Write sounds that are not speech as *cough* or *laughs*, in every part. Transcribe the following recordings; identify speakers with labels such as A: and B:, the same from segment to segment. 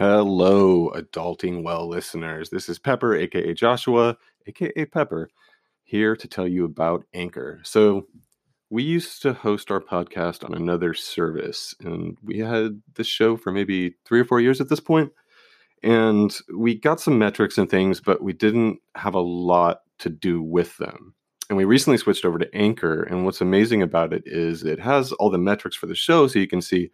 A: Hello, adulting well listeners. This is Pepper, aka Joshua, aka Pepper, here to tell you about Anchor. So, we used to host our podcast on another service, and we had this show for maybe three or four years at this point. And we got some metrics and things, but we didn't have a lot to do with them. And we recently switched over to Anchor. And what's amazing about it is it has all the metrics for the show, so you can see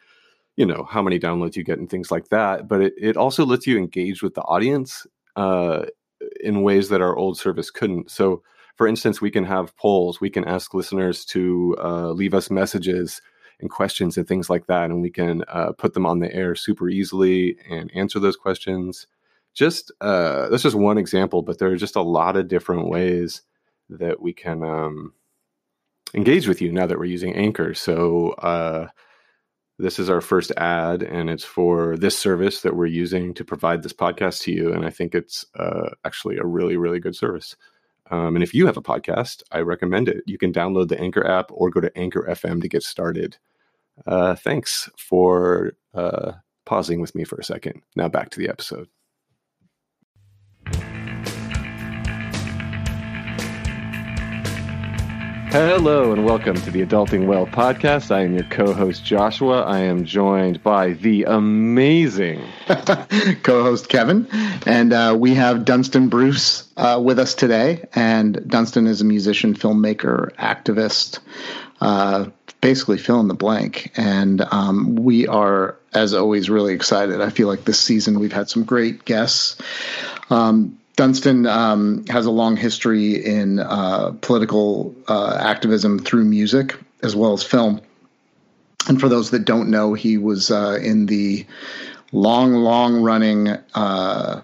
A: you know how many downloads you get and things like that but it, it also lets you engage with the audience uh, in ways that our old service couldn't. So for instance we can have polls. We can ask listeners to uh, leave us messages and questions and things like that and we can uh, put them on the air super easily and answer those questions. Just uh, that's just one example but there are just a lot of different ways that we can um, engage with you now that we're using anchor. So uh, this is our first ad and it's for this service that we're using to provide this podcast to you and i think it's uh, actually a really really good service. Um, and if you have a podcast i recommend it. You can download the anchor app or go to anchor fm to get started. Uh, thanks for uh, pausing with me for a second. Now back to the episode Hello and welcome to the Adulting Well podcast. I am your co host Joshua. I am joined by the amazing *laughs*
B: co host Kevin. And uh, we have Dunstan Bruce uh, with us today. And Dunstan is a musician, filmmaker, activist, uh, basically fill in the blank. And um, we are, as always, really excited. I feel like this season we've had some great guests. Um, Dunstan um, has a long history in uh, political uh, activism through music as well as film. And for those that don't know, he was uh, in the long, long running uh,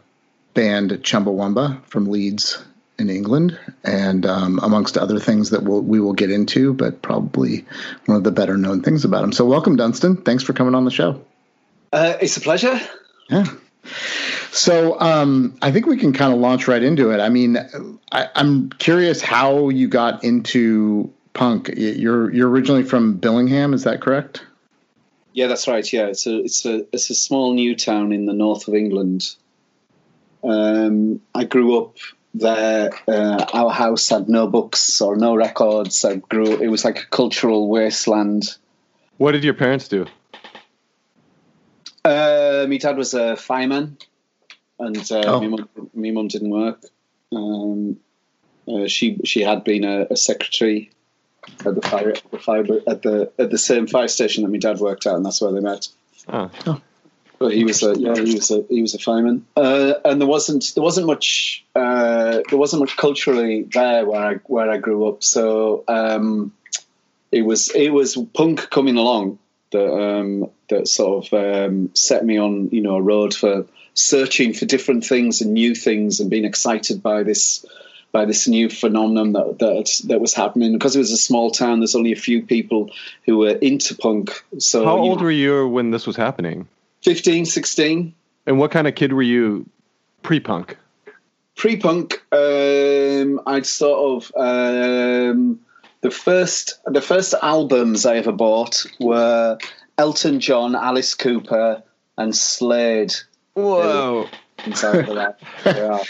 B: band Chumbawamba from Leeds in England, and um, amongst other things that we'll, we will get into, but probably one of the better known things about him. So, welcome, Dunstan. Thanks for coming on the show.
C: Uh, it's a pleasure.
B: Yeah. So um, I think we can kind of launch right into it. I mean, I, am curious how you got into punk. You're you're originally from Billingham, is that correct?
C: Yeah, that's right. Yeah, it's a it's a it's a small new town in the north of England. Um, I grew up there. Uh, our house had no books or no records. I grew. It was like a cultural wasteland.
A: What did your parents do?
C: Uh, my dad was a fireman and uh, oh. my mum didn't work. Um, uh, she she had been a, a, secretary at the fire at the fire at the at the same fire station that my dad worked at, and that's where they met.
A: Oh. oh.
C: But he was a yeah he was a he was a fireman, uh, and there wasn't there wasn't much uh, there wasn't much culturally there where I where I grew up. So um, it was it was punk coming along that um, that sort of um, set me on you know a road for searching for different things and new things and being excited by this by this new phenomenon that that, that was happening. Because it was a small town there's only a few people who were into punk so
A: how old know, were you when this was happening?
C: 15 16
A: and what kind of kid were you pre-punk?
C: Pre-punk um, i'd sort of um, the first the first albums i ever bought were elton john alice cooper and slade
A: Whoa!
C: Inside of that, yeah.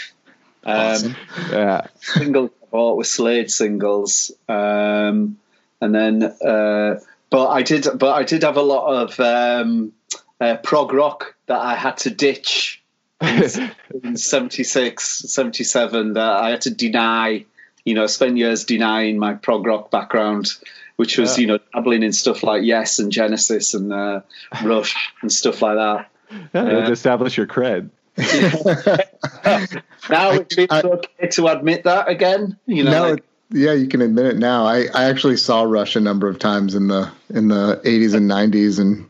C: Um, awesome.
A: yeah.
C: Singles I bought with Slade singles, um, and then uh, but I did but I did have a lot of um, uh, prog rock that I had to ditch *laughs* in 76, 77 that I had to deny. You know, spend years denying my prog rock background, which was, yeah. you know, dabbling in stuff like Yes and Genesis and uh, Rush and stuff like that.
A: Yeah, establish your cred. *laughs*
C: now it's okay to admit that again. You know,
B: no, like, yeah, you can admit it now. I, I actually saw Rush a number of times in the in the 80s and 90s, and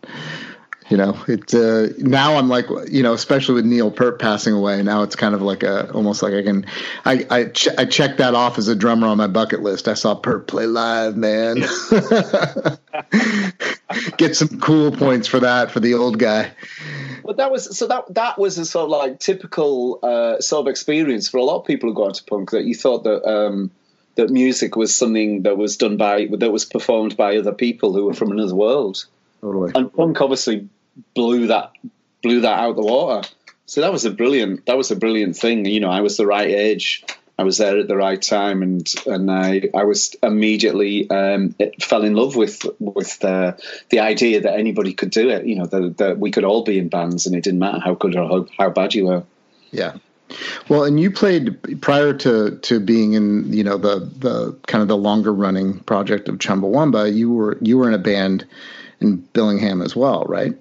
B: you know it uh, now i'm like you know especially with neil peart passing away now it's kind of like a almost like i can i i, ch- I checked that off as a drummer on my bucket list. I saw peart play live man. *laughs* Get some cool points for that for the old guy.
C: But that was so that that was a sort of like typical uh, sort of experience for a lot of people who go into punk that you thought that um, that music was something that was done by that was performed by other people who were from another world
B: Totally.
C: And punk obviously blew that blew that out the water. So that was a brilliant that was a brilliant thing. You know, I was the right age. I was there at the right time, and and I I was immediately um, fell in love with with the the idea that anybody could do it. You know, that, that we could all be in bands, and it didn't matter how good or how, how bad you were.
B: Yeah. Well, and you played prior to to being in you know the the kind of the longer running project of Chumbawamba. You were you were in a band in Billingham as well, right?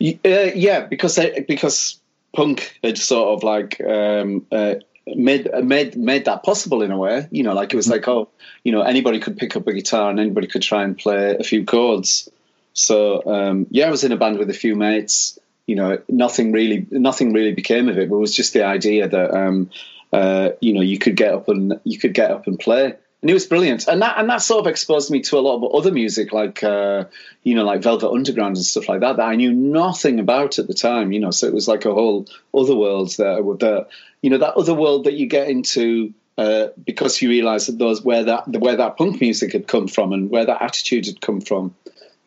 C: Uh, yeah, because they, because punk had sort of like um, uh, made made made that possible in a way. You know, like it was mm-hmm. like oh, you know, anybody could pick up a guitar and anybody could try and play a few chords. So um, yeah, I was in a band with a few mates. You know, nothing really nothing really became of it, but it was just the idea that um, uh, you know you could get up and you could get up and play and it was brilliant. And that and that sort of exposed me to a lot of other music, like uh, you know, like Velvet Underground and stuff like that, that I knew nothing about at the time. You know, so it was like a whole other world there with the you know that other world that you get into. Uh, because you realise that those where that where that punk music had come from and where that attitude had come from,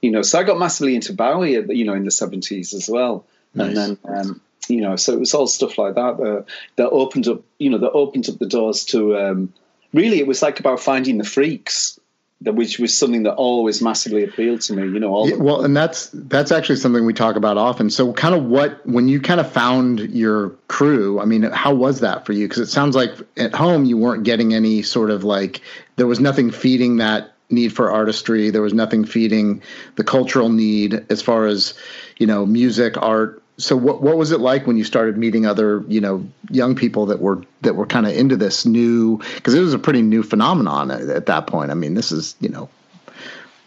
C: you know. So I got massively into Bowie, you know, in the seventies as well, nice. and then um, you know, so it was all stuff like that that, that opened up, you know, that opened up the doors to um, really it was like about finding the freaks which was something that always massively appealed to me. You know,
B: yeah, well, and that's that's actually something we talk about often. So, kind of what when you kind of found your crew, I mean, how was that for you? Because it sounds like at home you weren't getting any sort of like there was nothing feeding that need for artistry. There was nothing feeding the cultural need as far as you know music, art, so what what was it like when you started meeting other you know young people that were that were kind of into this new because it was a pretty new phenomenon at, at, that point. I mean this is you know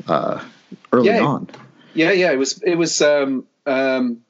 B: uh, early
C: yeah,
B: on.
C: Yeah yeah it was it was um, um,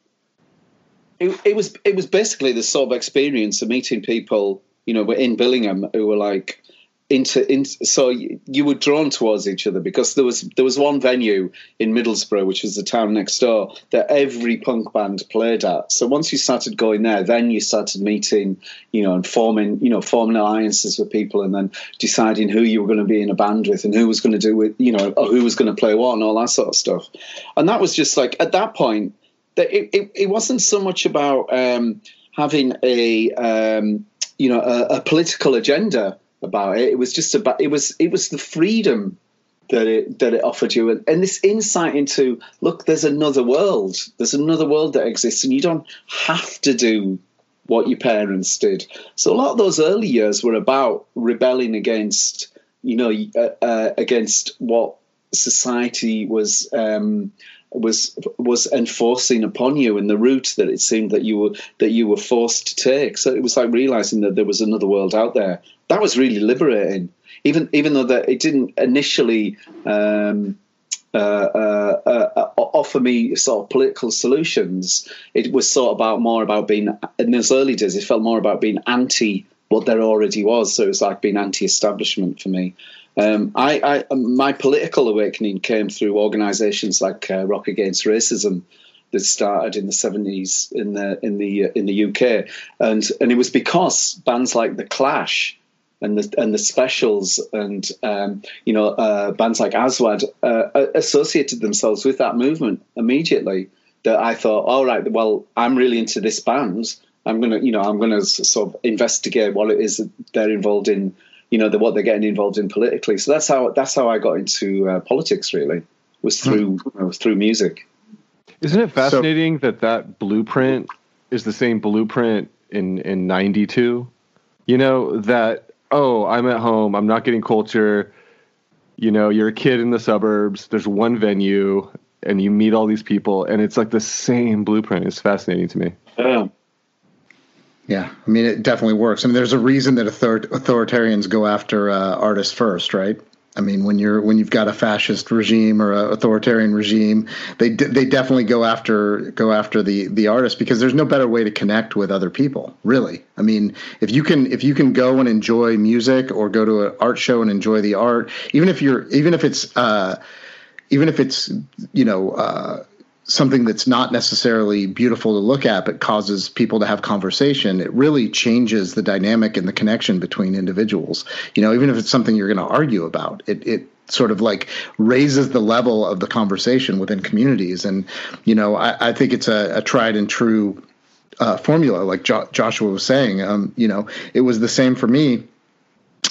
C: it, it was it was basically the sort of experience of meeting people you know were in billingham who were like into, into so you were drawn towards each other because there was there was one venue in Middlesbrough, which was the town next door, that every punk band played at. So once you started going there, then you started meeting, you know, and forming, you know, forming alliances with people, and then deciding who you were going to be in a band with, and who was going to do with, you know, or who was going to play what, and all that sort of stuff. And that was just like at that point, that it, it, it wasn't so much about um, having a um, you know a, a political agenda about it. It was just about it was it was the freedom that it that it offered you and, and this insight into look, there's another world. There's another world that exists, and you don't have to do what your parents did. So a lot of those early years were about rebelling against you know uh, uh, against what society was. Um, was was enforcing upon you in the route that it seemed that you were that you were forced to take. So it was like realizing that there was another world out there that was really liberating. Even even though that it didn't initially um, uh, uh, uh, offer me sort of political solutions, it was sort of about more about being in those early days. It felt more about being anti what there already was. So it was like being anti-establishment for me. Um, I, I, my political awakening came through organisations like uh, Rock Against Racism that started in the seventies in the in the uh, in the UK, and and it was because bands like the Clash and the and the specials and um, you know uh, bands like Aswad uh, associated themselves with that movement immediately. That I thought, all right, well, I'm really into this band. I'm gonna, you know, I'm gonna sort of investigate what it is that they're involved in, you know, the, what they're getting involved in politically. So that's how that's how I got into uh, politics. Really, was through hmm. through music.
A: Isn't it fascinating so, that that blueprint is the same blueprint in in 92? You know that oh, I'm at home, I'm not getting culture. You know, you're a kid in the suburbs, there's one venue and you meet all these people and it's like the same blueprint. It's fascinating to me.
C: Yeah.
B: Yeah, I mean, it definitely works. I mean, there's a reason that author- authoritarians go after uh, artists first, right? I mean, when you're when you've got a fascist regime or an authoritarian regime, they they definitely go after go after the the artist because there's no better way to connect with other people. Really, I mean, if you can if you can go and enjoy music or go to an art show and enjoy the art, even if you're even if it's uh, even if it's you know. Uh, something that's not necessarily beautiful to look at but causes people to have conversation it really changes the dynamic and the connection between individuals. You know even if it's something you're going to argue about it it sort of like raises the level of the conversation within communities. And you know i, I think it's a, a tried and true uh, formula like jo- joshua was saying. Um, you know it was the same for me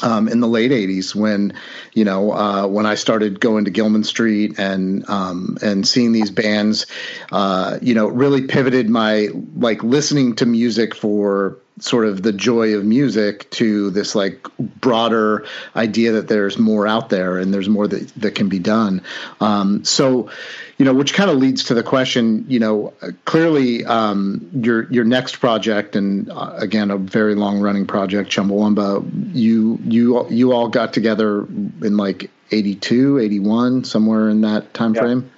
B: um, in the late '80s when you know uh, when I started going to Gilman Street and um, and seeing these bands, uh, you know, really pivoted my like listening to music for sort of the joy of music to this like broader idea that there's more out there and there's more that, that can be done. Um, so, you know, which kind of leads to the question, you know, clearly um, your your next project and uh, again a very long running project, Chumbawamba, you you you all got together in like 82, 81, somewhere in that time frame.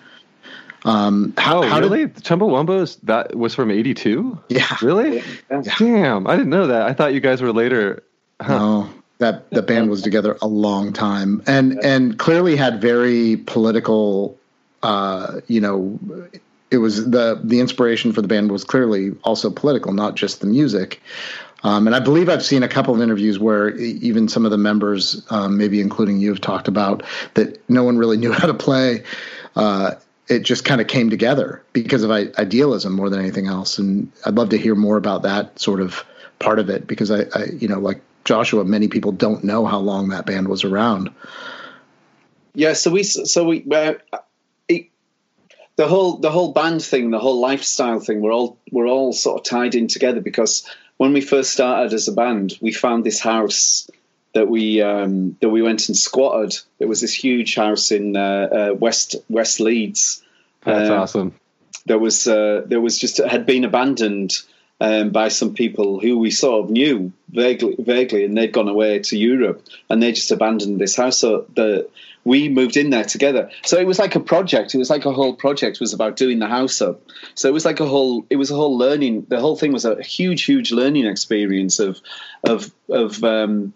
B: Um,
A: how, oh, how really? Did, Chumbawamba that was from '82.
B: Yeah,
A: really? Yeah. Damn, I didn't know that. I thought you guys were later.
B: Huh. No, that the band was together a long time, and and clearly had very political. Uh, you know, it was the the inspiration for the band was clearly also political, not just the music. Um, and I believe I've seen a couple of interviews where even some of the members, um, maybe including you, have talked about that no one really knew *laughs* how to play. Uh, it just kind of came together because of idealism more than anything else. And I'd love to hear more about that sort of part of it because I, I you know, like Joshua, many people don't know how long that band was around.
C: Yeah, so we, so we, uh, the whole the whole band thing, the whole lifestyle thing, we're all we're all sort of tied in together because when we first started as a band, we found this house that we um, that we went and squatted. It was this huge house in uh, uh, West West Leeds.
A: That's uh, awesome.
C: There was uh, there was just had been abandoned um, by some people who we sort of knew vaguely, vaguely, and they'd gone away to Europe, and they just abandoned this house. So the we moved in there together. So it was like a project. It was like a whole project was about doing the house up. So it was like a whole. It was a whole learning. The whole thing was a huge, huge learning experience of of of. Um,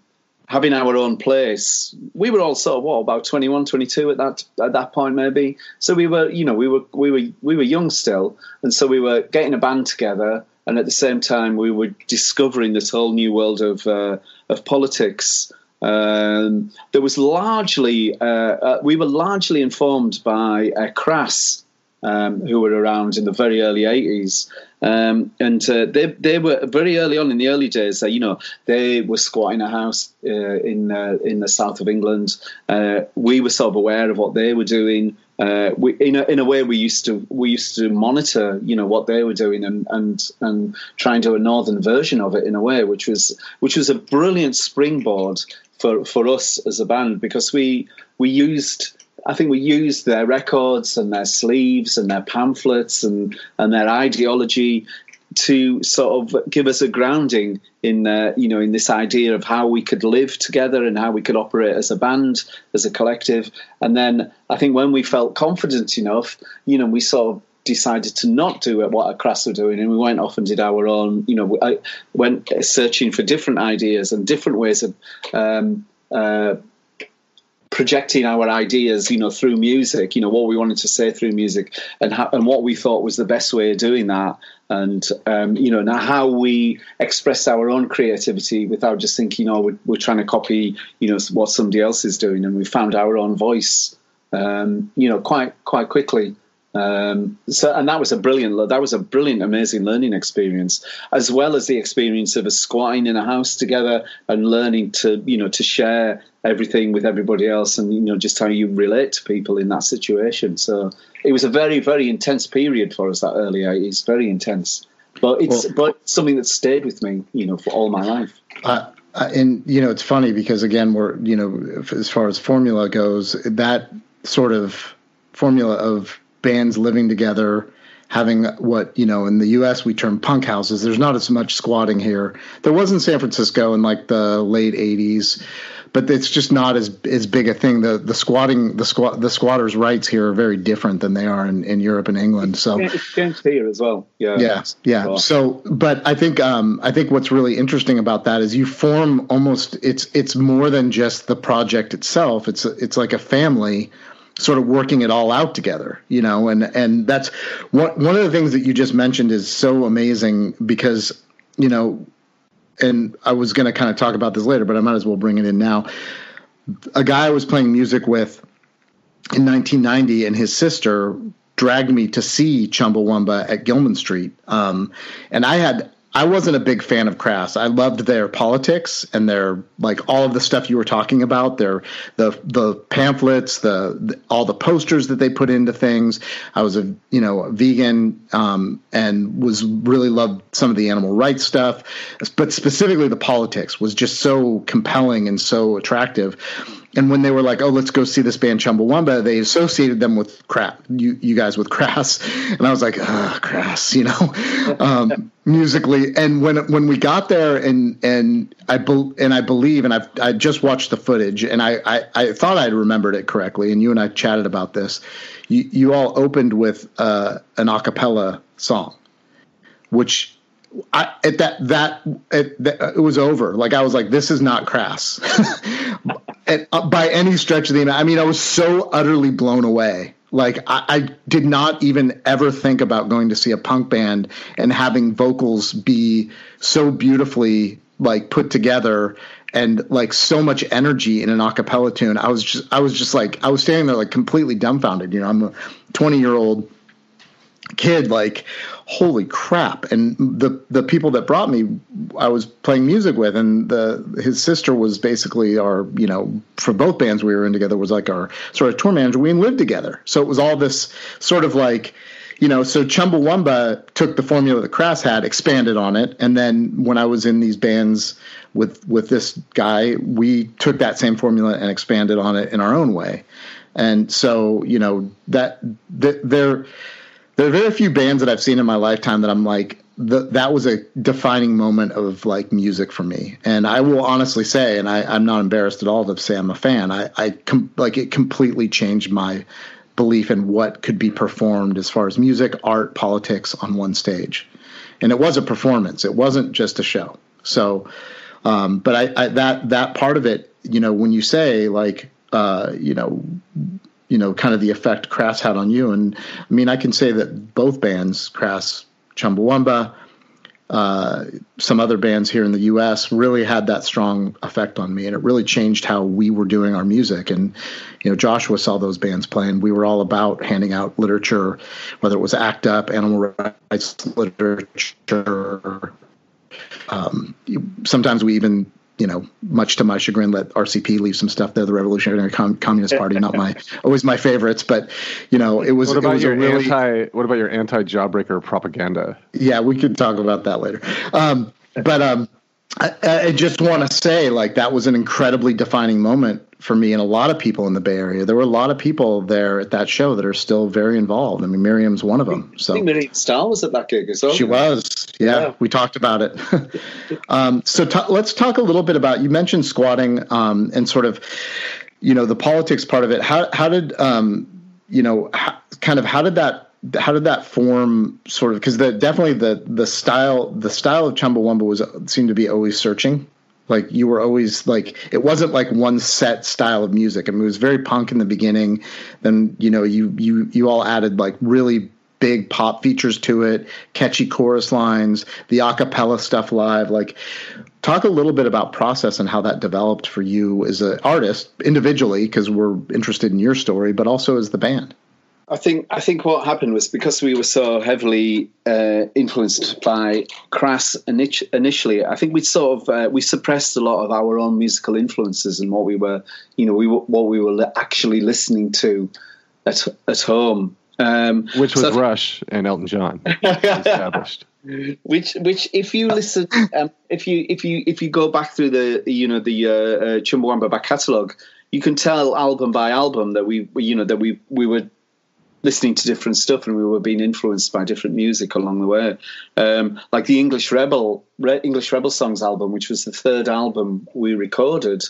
C: having our own place. We were all sort of what about 21, 22 at that at that point maybe. So we were, you know, we were we were we were young still, and so we were getting a band together, and at the same time we were discovering this whole new world of uh, of politics. Um, there was largely uh, uh, we were largely informed by uh, Crass, um, who were around in the very early 80s. Um, and uh, they they were very early on in the early days. Uh, you know, they were squatting a house uh, in uh, in the south of England. Uh, we were sort of aware of what they were doing. Uh, we, in a, in a way, we used to we used to monitor, you know, what they were doing and and and try and do a northern version of it in a way, which was which was a brilliant springboard for for us as a band because we we used I think we used their records and their sleeves and their pamphlets and, and their ideology to sort of give us a grounding in uh, you know in this idea of how we could live together and how we could operate as a band as a collective. And then I think when we felt confident enough you know we sort of decided to not do what Crass were doing and we went off and did our own you know I went searching for different ideas and different ways of um, uh, projecting our ideas, you know, through music, you know, what we wanted to say through music and how, and what we thought was the best way of doing that. And, um, you know, now how we express our own creativity without just thinking, oh, we're, we're trying to copy, you know, what somebody else is doing. And we found our own voice, um, you know, quite, quite quickly. Um, so, and that was a brilliant, that was a brilliant, amazing learning experience, as well as the experience of us squatting in a house together and learning to, you know, to share everything with everybody else, and you know, just how you relate to people in that situation. So, it was a very very intense period for us that early 80s, very intense. But it's well, but something that stayed with me, you know, for all my life.
B: Uh, uh, and you know, it's funny because again, we're you know, as far as formula goes, that sort of formula of bands living together, having what you know in the U.S. we term punk houses. There's not as much squatting here. There was in San Francisco in like the late '80s but it's just not as as big a thing. The the squatting the squat the squatters' rights here are very different than they are in, in Europe and England. So
C: it's changed here as well. Yeah,
B: yeah, yeah. Well. So, but I think um, I think what's really interesting about that is you form almost it's it's more than just the project itself. It's it's like a family sort of working it all out together, you know, and and that's one one of the things that you just mentioned is so amazing because you know and I was going to kind of talk about this later, but I might as well bring it in now. A guy I was playing music with in 1990 and his sister dragged me to see Chumbawamba at Gilman Street. Um, and I had I wasn't a big fan of Crass. I loved their politics and their like all of the stuff you were talking about. Their the the pamphlets, the, the all the posters that they put into things. I was a you know a vegan um, and was really loved some of the animal rights stuff, but specifically the politics was just so compelling and so attractive and when they were like, "Oh, let's go see this band Chumbawamba," they associated them with crap. You you guys with Crass, *laughs* and I was like, "Ah, Crass," you know, *laughs* um, musically. And when when we got there, and and I be, and I believe, and I've I just watched the footage, and I, I I thought I'd remembered it correctly, and you and I chatted about this. You you all opened with uh, an acapella song, which I, at that that it, it was over. Like I was like, this is not crass, *laughs* and, uh, by any stretch of the. I mean, I was so utterly blown away. Like I, I, did not even ever think about going to see a punk band and having vocals be so beautifully like put together and like so much energy in an acapella tune. I was just I was just like I was standing there like completely dumbfounded. You know, I'm a 20 year old kid like holy crap. And the the people that brought me I was playing music with and the his sister was basically our you know for both bands we were in together was like our sort of tour manager. We lived together. So it was all this sort of like you know so Chumbawamba took the formula that Crass had expanded on it and then when I was in these bands with with this guy we took that same formula and expanded on it in our own way. And so you know that, that there there are very few bands that I've seen in my lifetime that I'm like, the, that was a defining moment of like music for me. And I will honestly say, and I, am not embarrassed at all to say I'm a fan. I, I com- like it completely changed my belief in what could be performed as far as music, art, politics on one stage. And it was a performance. It wasn't just a show. So, um, but I, I that that part of it, you know, when you say like, uh, you know, you know, kind of the effect Crass had on you. And I mean, I can say that both bands, Crass, Chumbawamba, uh, some other bands here in the U.S. really had that strong effect on me, and it really changed how we were doing our music. And you know, Joshua saw those bands playing. We were all about handing out literature, whether it was ACT UP, animal rights literature. Um, sometimes we even you know, much to my chagrin, let RCP leave some stuff there. The Revolutionary Com- Communist Party, not my *laughs* always my favorites, but you know, it was.
A: What about
B: was
A: your
B: really,
A: anti? What about your anti-jawbreaker propaganda?
B: Yeah, we could talk about that later. Um, but um, I, I just want to say, like, that was an incredibly defining moment for me and a lot of people in the Bay Area. There were a lot of people there at that show that are still very involved. I mean, Miriam's one of them. So
C: I think Miriam Stahl was at that gig as well.
B: She was. Yeah, yeah. we talked about it. *laughs* um, so t- let's talk a little bit about. You mentioned squatting um, and sort of, you know, the politics part of it. How how did um, you know, how, kind of how did that how did that form sort of because the definitely the the style the style of chumbawamba was seemed to be always searching like you were always like it wasn't like one set style of music. I mean, it was very punk in the beginning. Then you know you you you all added like really big pop features to it, catchy chorus lines, the a acapella stuff live. Like, talk a little bit about process and how that developed for you as an artist individually, because we're interested in your story, but also as the band.
C: I think I think what happened was because we were so heavily uh, influenced by Crass initially. I think we sort of uh, we suppressed a lot of our own musical influences and what we were, you know, we what we were actually listening to at at home Um,
A: Which was
C: so-
A: Rush and Elton John *laughs* established.
C: which which if you listen um, if you if you if you go back through the you know the uh, uh, Chumbawamba back catalogue you can tell album by album that we we, you know that we we were listening to different stuff and we were being influenced by different music along the way. Um, like the English Rebel Re- English Rebel Songs album which was the third album we recorded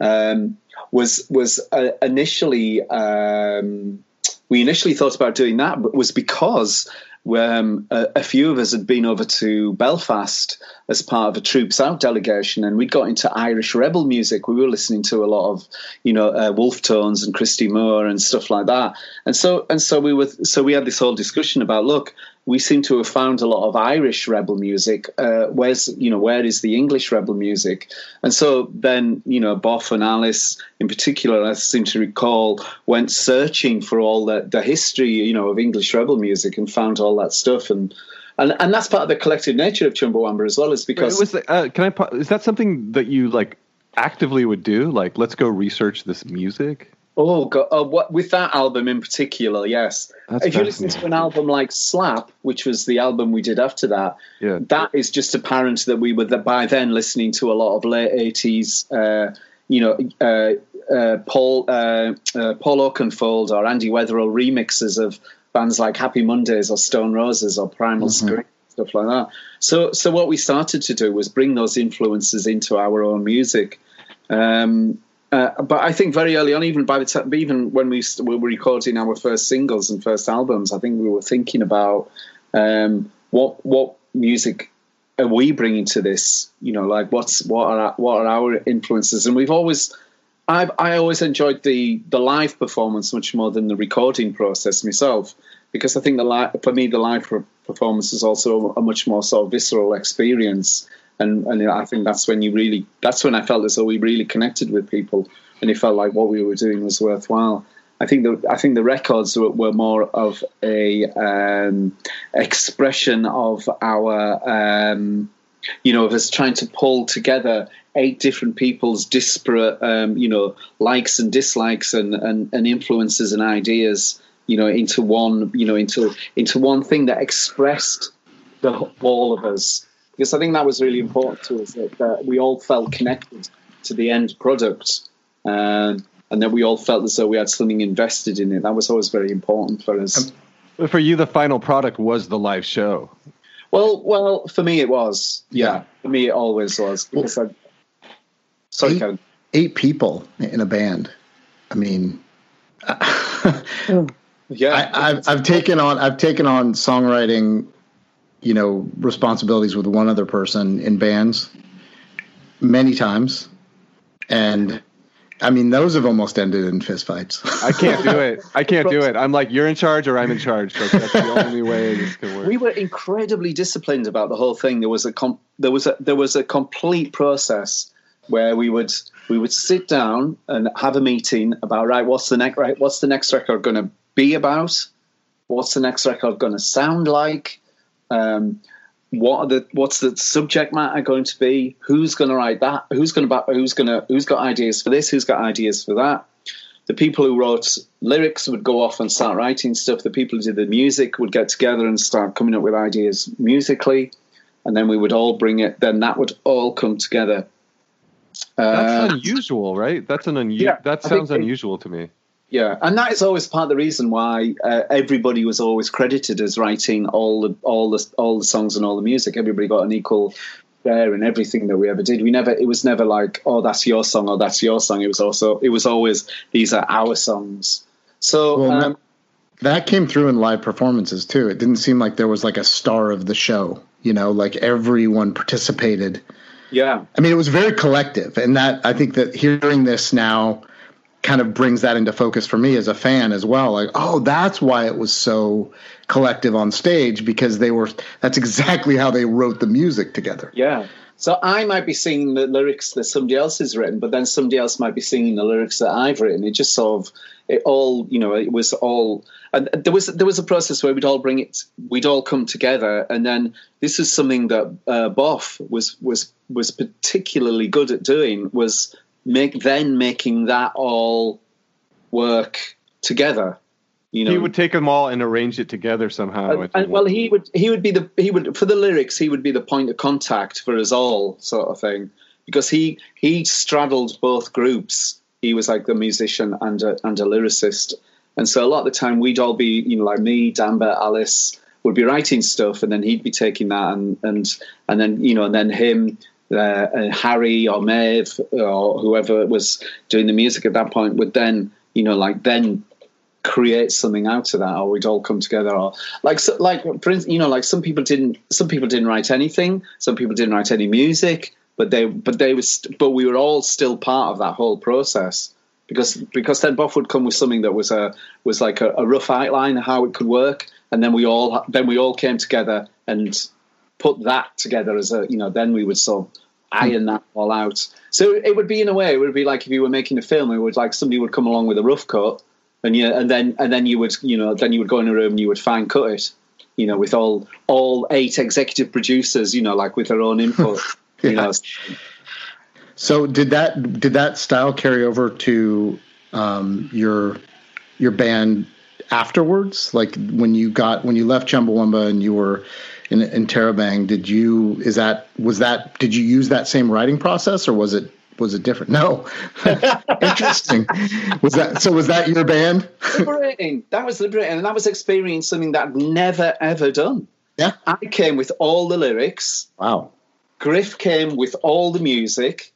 C: um, was was uh, initially um, we initially thought about doing that but was because um, a, a few of us had been over to Belfast as part of a Troops Out delegation, and we'd got into Irish rebel music. We were listening to a lot of, you know, uh, Wolfe Tones and Christy Moore and stuff like that. And so, and so we were, so we had this whole discussion about, look, we seem to have found a lot of Irish rebel music. Uh, where's, you know, where is the English rebel music? And so then, you know, Boff and Alice in particular, I seem to recall, went searching for all the, the history, you know, of English rebel music and found all that stuff. And, and, and that's part of the collective nature of Chumbawamba as well, is because
A: the- uh, can I? Is that something that you like actively would do? Like, let's go research this music.
C: Oh, God, oh what, with that album in particular, yes.
A: That's
C: if you listen to an album like Slap, which was the album we did after that,
A: Yeah.
C: that is just apparent that we were the, by then listening to a lot of late eighties, uh, you know, uh, uh, Paul uh, uh, Paul Oakenfold or Andy Weatherall remixes of bands like Happy Mondays or Stone Roses or Primal Scream, stuff like that. So, so what we started to do was bring those influences into our own music. Um, uh, but I think very early on, even by the even when we were recording our first singles and first albums, I think we were thinking about um, what what music are we bringing to this? You know, like what's what are our, what are our influences? And we've always, I've I always enjoyed the the live performance much more than the recording process myself, because I think the li- for me the live performance is also a much more sort of visceral experience and and I think that's when you really that's when I felt as though we really connected with people and it felt like what we were doing was worthwhile. I think the I think the records were, were more of a um, expression of our um, you know of us trying to pull together eight different people's disparate um, you know likes and dislikes and, and and influences and ideas you know into one you know into into one thing that expressed the all of us because I think that was really important to us that, that we all felt connected to the end product, um, and that we all felt as though we had something invested in it. That was always very important for us.
A: But for you, the final product was the live show.
C: well, well, for me it was. Yeah, for me it always was. Because I, sorry,
B: Eight-
C: Kevin.
B: Eight people in a band. I mean, *laughs*
C: Yeah,
B: I, I've I've taken on I've taken on songwriting, you know, responsibilities with one other person in bands many times, and I mean those have almost ended in fistfights.
A: I can't do it. *laughs* I can't do it. I'm like, you're in charge or I'm in charge. Like, that's the only way this can work.
C: we were incredibly disciplined about the whole thing. There was a com- there was a there was a complete process where we would we would sit down and have a meeting about right what's the next right what's the next record going to be about what's the next record going to sound like um, what are the what's the subject matter going to be who's going to write that who's going to who's going to who's got ideas for this who's got ideas for that the people who wrote lyrics would go off and start writing stuff. The people who did the music would get together and start coming up with ideas musically, and then we would all bring it. Then that would all come together. Uh,
A: That's unusual, right? That's an unu-
C: Yeah,
A: That sounds unusual to me.
C: Yeah, and that is always part of the reason why uh, everybody was always credited as writing all the all the all the songs and all the music. Everybody got an equal share in everything that we ever did. We never it was never like oh that's your song or that's your song. It was also it was always these are our songs. So
B: Well,
C: um,
B: that came through in live performances too. It didn't seem like there was like a star of the show. You know, like everyone participated.
C: yeah,
B: I mean, it was very collective, and that I think that hearing this now kind of brings that into focus for me as a fan as well. Like, oh, that's why it was so collective on stage because they were. That's exactly how they wrote the music together.
C: Yeah. So I might be singing the lyrics that somebody else has written, but then somebody else might be singing the lyrics that I've written. It just sort of it all, you know, it was all. And there was there was a process where we'd all bring it, we'd all come together, and then this is something that uh, Boff was was was particularly good at doing was make then making that all work together. You know,
A: he would take them all and arrange it together somehow.
C: and, and, well, he would he would be the he would for the lyrics he would be the point of contact for us all, sort of thing, because he he straddled both groups. He was like the musician and a, and a lyricist, and so a lot of the time we'd all be you know like me, Danbert, Alice would be writing stuff, and then he'd be taking that and and and then you know and then him. Uh, Harry or Maeve or whoever was doing the music at that point would then, you know, like then create something out of that or we'd all come together or like so, like for instance, you know like some people didn't some people didn't write anything some people didn't write any music but they but they was but we were all still part of that whole process because because then Boff would come with something that was a was like a, a rough outline of how it could work and then we all then we all came together and put that together as a you know then we would sort of iron that all out so it would be in a way it would be like if you were making a film it would like somebody would come along with a rough cut and yeah, and then and then you would you know then you would go in a room and you would fine cut it, you know, with all all eight executive producers, you know, like with their own input, yeah. *laughs* you know.
B: So did that did that style carry over to um, your your band afterwards? Like when you got when you left Chumbawamba and you were in, in Terabang, did you is that was that did you use that same writing process or was it was it different? No. *laughs* Interesting. was that so? Was that your band?
C: liberating. That was liberating, and that was experiencing something that I'd never ever done.
B: Yeah.
C: I came with all the lyrics.
B: Wow.
C: Griff came with all the music,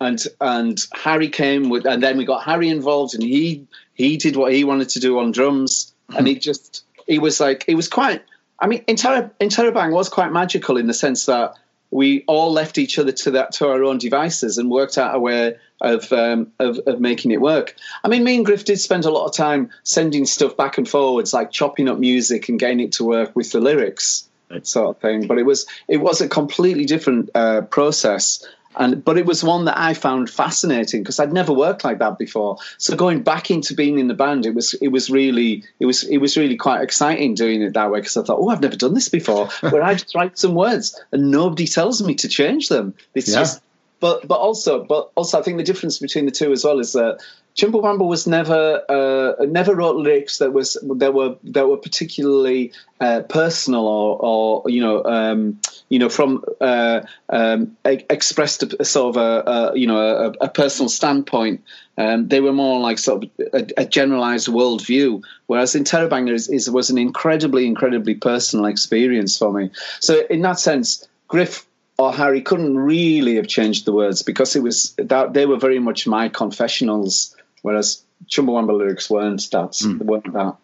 C: and and Harry came with, and then we got Harry involved, and he he did what he wanted to do on drums, and hmm. he just he was like he was quite. I mean, Inter- Interrobang was quite magical in the sense that we all left each other to that to our own devices and worked out a way of, um, of, of making it work. I mean, me and Griff did spend a lot of time sending stuff back and forwards, like chopping up music and getting it to work with the lyrics, sort of thing. But it was it was a completely different uh, process and but it was one that I found fascinating because I'd never worked like that before. So going back into being in the band, it was it was really it was it was really quite exciting doing it that way because I thought, oh, I've never done this before, *laughs* where I just write some words and nobody tells me to change them. It's yeah. just but but also but also I think the difference between the two as well is that Chumbawamba was never uh, never wrote lyrics that was that were that were particularly uh, personal or, or you know um, you know from uh, um, expressed a, sort of a, a you know a, a personal standpoint. Um, they were more like sort of a, a generalized worldview, whereas Interrobang is, is was an incredibly incredibly personal experience for me. So in that sense, Griff or Harry couldn't really have changed the words because it was that they were very much my confessionals whereas Chumbawamba lyrics weren't that. Mm. weren't that.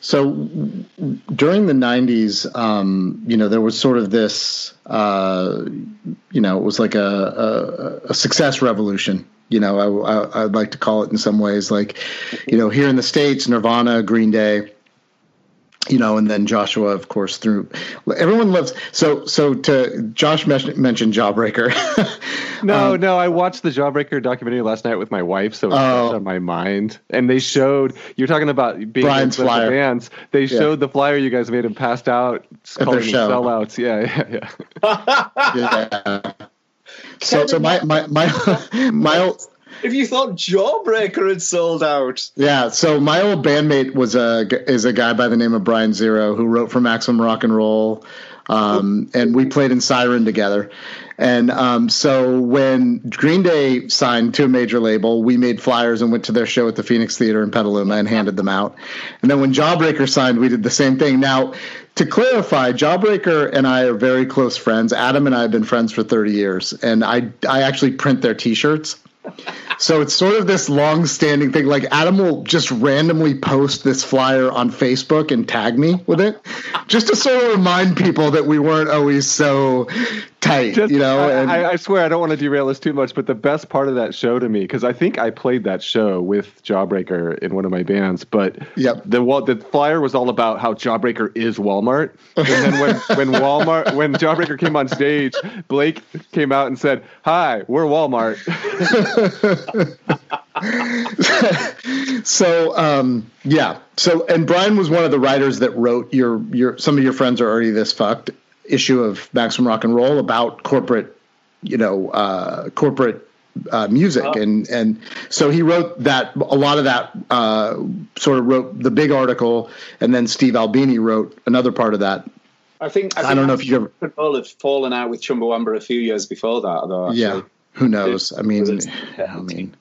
B: So during the '90s, um, you know, there was sort of this, uh, you know, it was like a, a, a success revolution. You know, I, would like to call it in some ways, like, you know, here in the states, Nirvana, Green Day, you know, and then Joshua, of course, through everyone loves. So, so to Josh mentioned Jawbreaker. *laughs*
A: no, um, no, I watched the Jawbreaker documentary last night with my wife, so it's oh. on my mind. And they showed you're talking about being
B: Brian's flyer
A: bands. They yeah. showed the flyer you guys made him passed out, calling them sellouts. Yeah, yeah,
B: yeah. *laughs* yeah. So, so my my my *laughs* my
C: if you thought Jawbreaker had sold out.
B: Yeah, so my old bandmate was a is a guy by the name of Brian Zero who wrote for Maximum Rock and Roll, um, and we played in Siren together. And um, so when Green Day signed to a major label, we made flyers and went to their show at the Phoenix Theater in Petaluma and handed them out. And then when Jawbreaker signed, we did the same thing. Now, to clarify, Jawbreaker and I are very close friends. Adam and I have been friends for 30 years, and I I actually print their T-shirts so it's sort of this long-standing thing. Like Adam will just randomly post this flyer on Facebook and tag me with it, just to sort of remind people that we weren't always so tight, Just, you know.
A: And, I, I, swear I don't want to derail this too much, but the best part of that show to me, because I think I played that show with Jawbreaker in one of my bands, but
B: yep.
A: the the flyer was all about how Jawbreaker is Walmart, and then when when Walmart when Jawbreaker came on stage, Blake came out and said, "Hi, we're Walmart." *laughs* *laughs*
B: so um, yeah so and brian was one of the writers that wrote your your some of your friends are already this fucked issue of Maximum Rock and Roll about corporate, you know, uh, corporate uh, music,
C: Oh.
B: and and so he wrote that a lot of that uh, sort of wrote the big article, and then Steve Albini wrote another part of that.
C: I think
B: I don't know if you ever-
C: Control had fallen out with Chumbawamba a few years before that, though. Actually.
B: Yeah, who knows? I mean, I mean,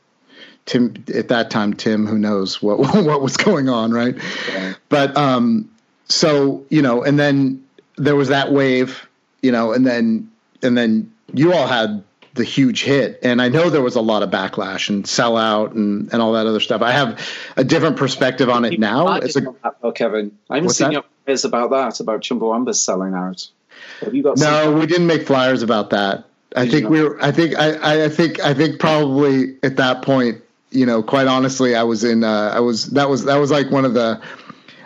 B: Tim at that time, Tim, who knows what *laughs* what was going on, right? But um, so you know, and then there was that wave, you know, and then and then you all had the huge hit, and I know there was a lot of backlash and sellout and and all that other stuff. I have a different perspective on it now.
C: I
B: It's a,
C: that, though, Kevin. I haven't
B: What's
C: seen
B: that?
C: your prayers about that, about Chumbawamba selling out. Have you got
B: No, we didn't make flyers about that. I think we were. I think. I, I think. I think probably at that point, you know, quite honestly, I was in. Uh, I was. That was. That was like one of the.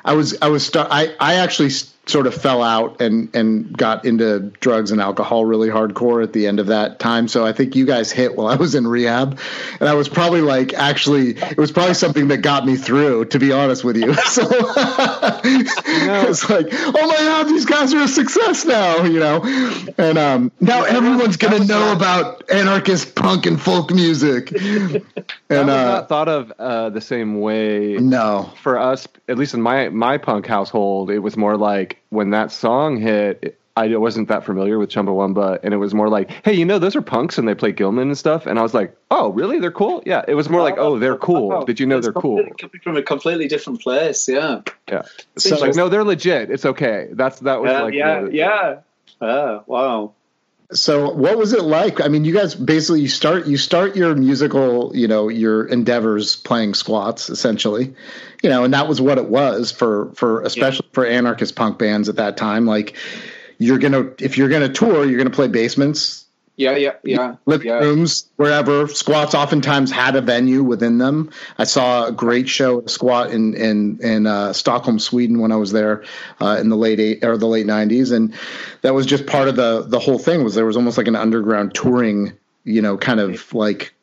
B: I was. I was. Start, I. I actually s- sort of fell out and and got into drugs and alcohol really hardcore at the end of that time. So I think you guys hit while I was in rehab, and I was probably like actually it was probably something that got me through. To be honest with you, *laughs* so *laughs* it's like, oh my god, these guys are a success now, you know, and um, now everyone's gonna know about anarchist punk and folk music, *laughs* and uh,
A: not thought of uh, the same way
B: no,
A: for us, at least in my my punk household, it was more like when that song hit. I wasn't that familiar with Chumbawamba, and it was more like, "Hey, you know, those are punks, and they play Gilman and stuff." And I was like, "Oh, really? They're cool." Yeah, it was more like, "Oh, they're cool." Did you know
C: It's
A: they're cool?
C: Coming from a completely different place, yeah.
A: Yeah.
B: So-
A: It's like, no, they're legit. It's okay. That's that was
C: Yeah,
A: like,
C: yeah,
A: the-
C: yeah. Ah, wow.
B: So what was it like? I mean, you guys basically you start you start your musical, you know, your endeavors playing squats essentially. You know, and that was what it was for for especially for anarchist punk bands at that time. Like you're going to if you're going to tour, you're going to play basements,
C: Yeah, yeah, yeah.
B: living
C: yeah.
B: rooms, wherever. Squats oftentimes had a venue within them. I saw a great show at a squat in in in uh, Stockholm, Sweden, when I was there uh, in the late eight or the late nineties, and that was just part of the the whole thing. Was there was almost like an underground touring, you know, kind of like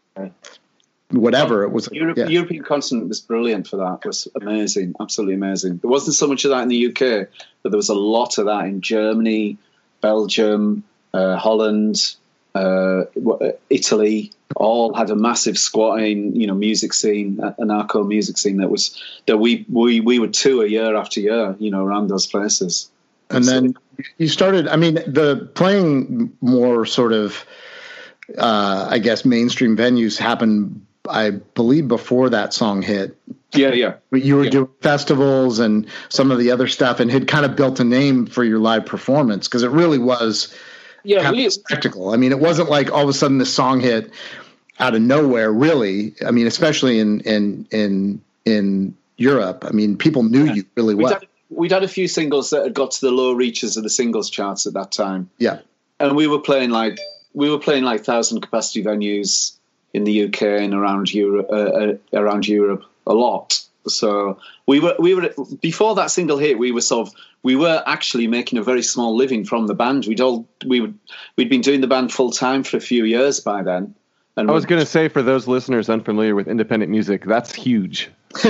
B: whatever it was.
C: Europe,
B: yeah.
C: European continent was brilliant for that. It was amazing, absolutely amazing. There wasn't so much of that in the UK, but there was a lot of that in Germany, Belgium, uh, Holland, uh, Italy. All had a massive squatting, you know, music scene, anarcho music scene that was that we we we would tour year after year, you know, around those places.
B: and then you started i mean the playing more sort of uh i guess mainstream venues happened i believe before that song hit
C: Yeah, yeah.
B: but you were
C: Yeah.
B: doing festivals and some of the other stuff and had kind of built a name for your live performance because it really was
C: Yeah, we,
B: spectacle. I mean it wasn't like all of a sudden this song hit out of nowhere really. I mean especially in in in in europe. I mean people knew you really
C: we'd,
B: well.
C: had, we'd had a few singles that had got to the low reaches of the singles charts at that time.
B: yeah.
C: And we were playing like we were playing like thousand capacity venues in the UK and around Europe, uh, uh, around Europe a lot. So we were we were before that single hit. We were sort of we were actually making a very small living from the band. We'd all we would we'd been doing the band full time for a few years by then. And
A: I was going to say for those listeners unfamiliar with independent music, that's huge. *laughs*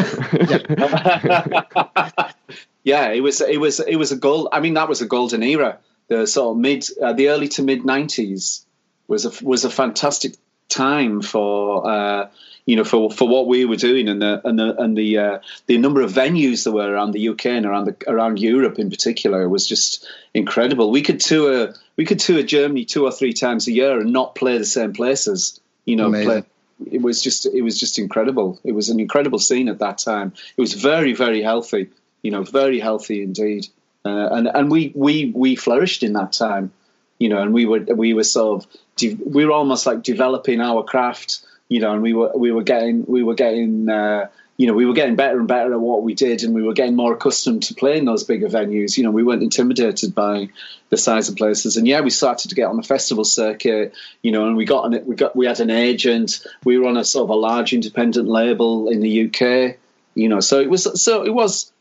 C: yeah, it was it was it was a gold. I mean, that was a golden era. The sort of mid, uh, the early to mid nineties was a was a fantastic time for uh, you know for for what we were doing and the and the and the uh, the number of venues there were around the UK and around the around Europe in particular was just incredible. We could tour we could tour Germany two or three times a year and not play the same places. You know, play, it was just it was just incredible. It was an incredible scene at that time. It was very very healthy, you know, very healthy indeed. Uh, and and we we we flourished in that time, you know, and we were we were sort of de- we were almost like developing our craft, you know, and we were we were getting we were getting uh, you know we were getting better and better at what we did, and we were getting more accustomed to playing those bigger venues. You know, we weren't intimidated by the size of places, and yeah, we started to get on the festival circuit, you know, and we got an, we got we had an agent. We were on a sort of a large independent label in the UK, you know, so it was so it was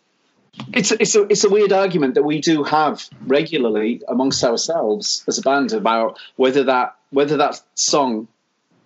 C: it's it's a it's a weird argument that we do have regularly amongst ourselves as a band about whether that whether that song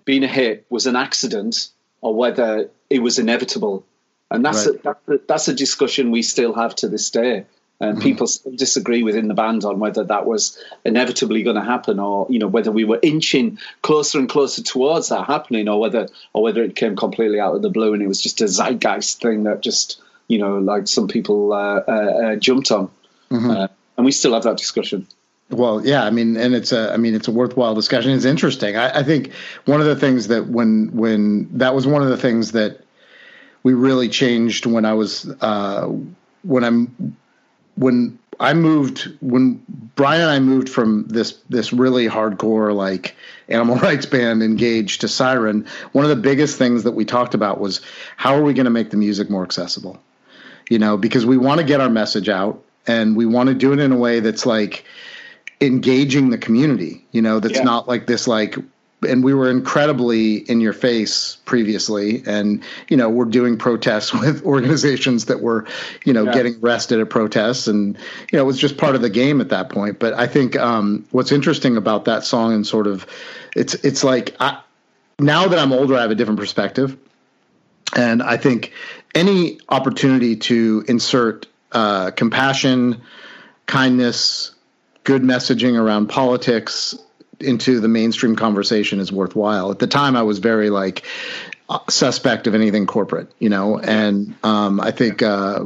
C: being a hit was an accident or whether it was inevitable, and that's
B: Right.
C: a, that's a, that's a discussion we still have to this day. and mm-hmm. people disagree within the band on whether that was inevitably going to happen, or you know whether we were inching closer and closer towards that happening, or whether or whether it came completely out of the blue and it was just a zeitgeist thing that just you know like some people uh, uh, uh jumped on, mm-hmm. Uh, and we still have that discussion.
B: Well, yeah, I mean, and it's a, I mean, it's a worthwhile discussion. It's interesting. I, I think one of the things that when when that was one of the things that we really changed when I was uh, when I'm when I moved when Brian and I moved from this this really hardcore like animal *laughs* rights band engaged to Siren. One of the biggest things that we talked about was how are we going to make the music more accessible? You know, because we want to get our message out and we want to do it in a way that's like engaging the community. You know, that's yeah. not like this like and we were incredibly in your face previously and you know we're doing protests *laughs* with organizations that were you know yeah. getting arrested at protests and you know it was just part of the game at that point but i think um, what's interesting about that song and sort of it's it's like I, now that i'm older i have a different perspective and i think any opportunity to insert uh, compassion kindness good messaging around politics into the mainstream conversation is worthwhile. At the time, I was very like suspect of anything corporate, you know, and um, I think. Uh,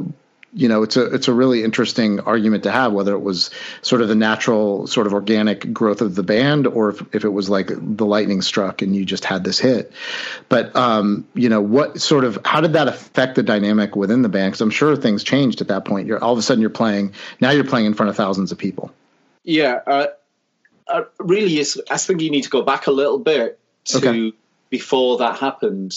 B: you know, it's a it's a really interesting argument to have whether it was sort of the natural, sort of organic growth of the band, or if, if it was like the lightning struck and you just had this hit. But um, you know, what sort of how did that affect the dynamic within the band? Because I'm sure things changed at that point. You're all of a sudden you're playing now. You're playing in front of thousands of people.
C: Yeah, uh, uh, really is. I think you need to go back a little bit to okay. before that happened,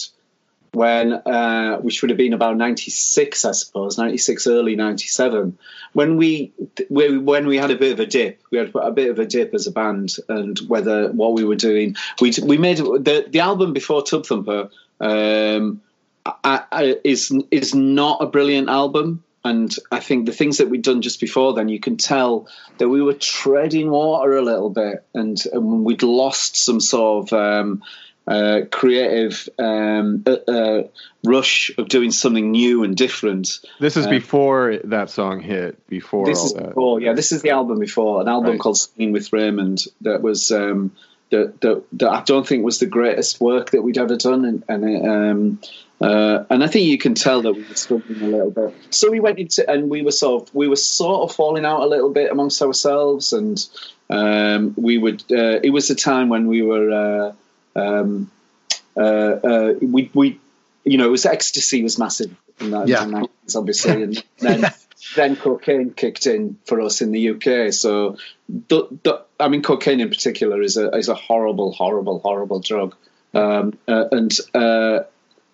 C: when uh, which would have been about ninety six, I suppose, ninety six, early ninety seven. When we, we when we had a bit of a dip, we had a bit of a dip as a band, and whether what we were doing, we we made the the album before Tub Thumper. Um, I, I, is is not a brilliant album. And I think the things that we'd done just before then, you can tell that we were treading water a little bit, and, and we'd lost some sort of um, uh, creative um, uh, uh, rush of doing something new and different.
A: This is uh, before that song hit. Before
C: this is
A: that.
C: before, yeah. This is the album before an album right. called "Singing with Raymond" that was. Um, that, that, that I don't think was the greatest work that we'd ever done, and, and it, um, uh, and I think you can tell that we were struggling a little bit. So we went into, and we were sort of, we were sort of falling out a little bit amongst ourselves, and um, we would. Uh, it was a time when we were, uh, um, uh, uh, we, we, you know, it was ecstasy was massive in that, yeah. in that obviously, and then *laughs* then cocaine kicked in for us in the UK. So, the, the, I mean, cocaine in particular is a is a horrible, horrible, horrible drug, um, uh, and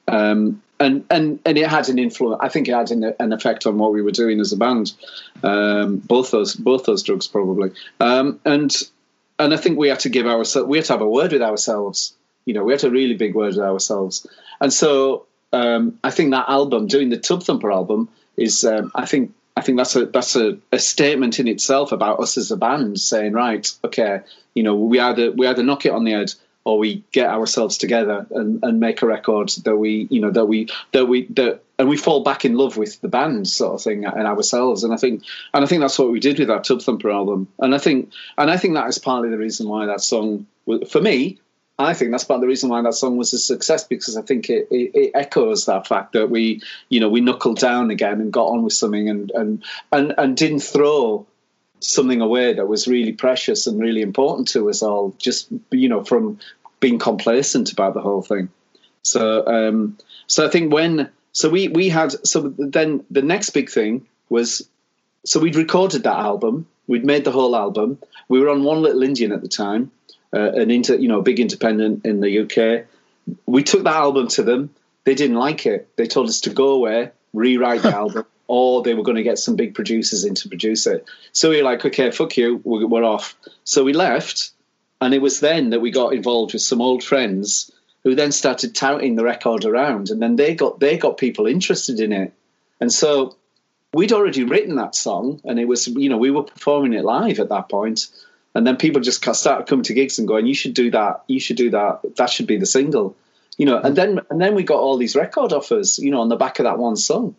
C: um, and and and it had an influence. I think it had an, an, effect on what we were doing as a band. Um, both those both those drugs probably. Um, and and I think we had to give ourselves we had to have a word with ourselves. You know, we had a really big word with ourselves. And so um, I think that album, doing the Tub Thumper album, is um, I think I think that's a that's a, a, statement in itself about us as a band, saying right, okay, you know, we either we either knock it on the head or we get ourselves together and, and make a record that we you know that we that we that and we fall back in love with the band sort of thing and ourselves. And I think and I think that's what we did with our Tub Thumper album. And I think and I think that is partly the reason why that song for me I think that's part of the reason why that song was a success because I think it, it, it, echoes that fact that we, you know, we knuckled down again and got on with something and and and, and didn't throw something away that was really precious and really important to us all, just you know, from being complacent about the whole thing. So, um, so I think when so we we had so then the next big thing was so we'd recorded that album, we'd made the whole album. We were on One Little Indian at the time, uh, an inter you know a big independent in the UK. We took that album to them. They didn't like it. They told us to go away, rewrite the *laughs* album, or they were going to get some big producers in to produce it. So we were like, okay, fuck you, we're, we're off. So we left, and it was then that we got involved with some old friends who then started touting the record around, and then they got they got people interested in it, and so we'd already written that song, and it was you know we were performing it live at that point, and then people just started coming to gigs and going, you should do that, you should do that, that should be the single, you know, and then and then we got all these record offers, you know, on the back of that one song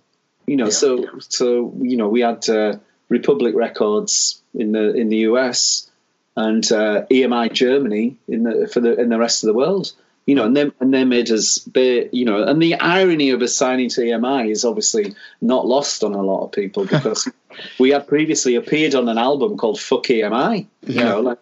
C: you know, yeah. so so you know, we had uh, Republic Records in the in the US and uh, EMI Germany in the for the in the rest of the world. You know, and they and they made us, they, you know, and the irony of us signing to EMI is obviously not lost on a lot of people because *laughs* we had previously appeared on an album called "Fuck EMI." You
B: Yeah.
C: know, like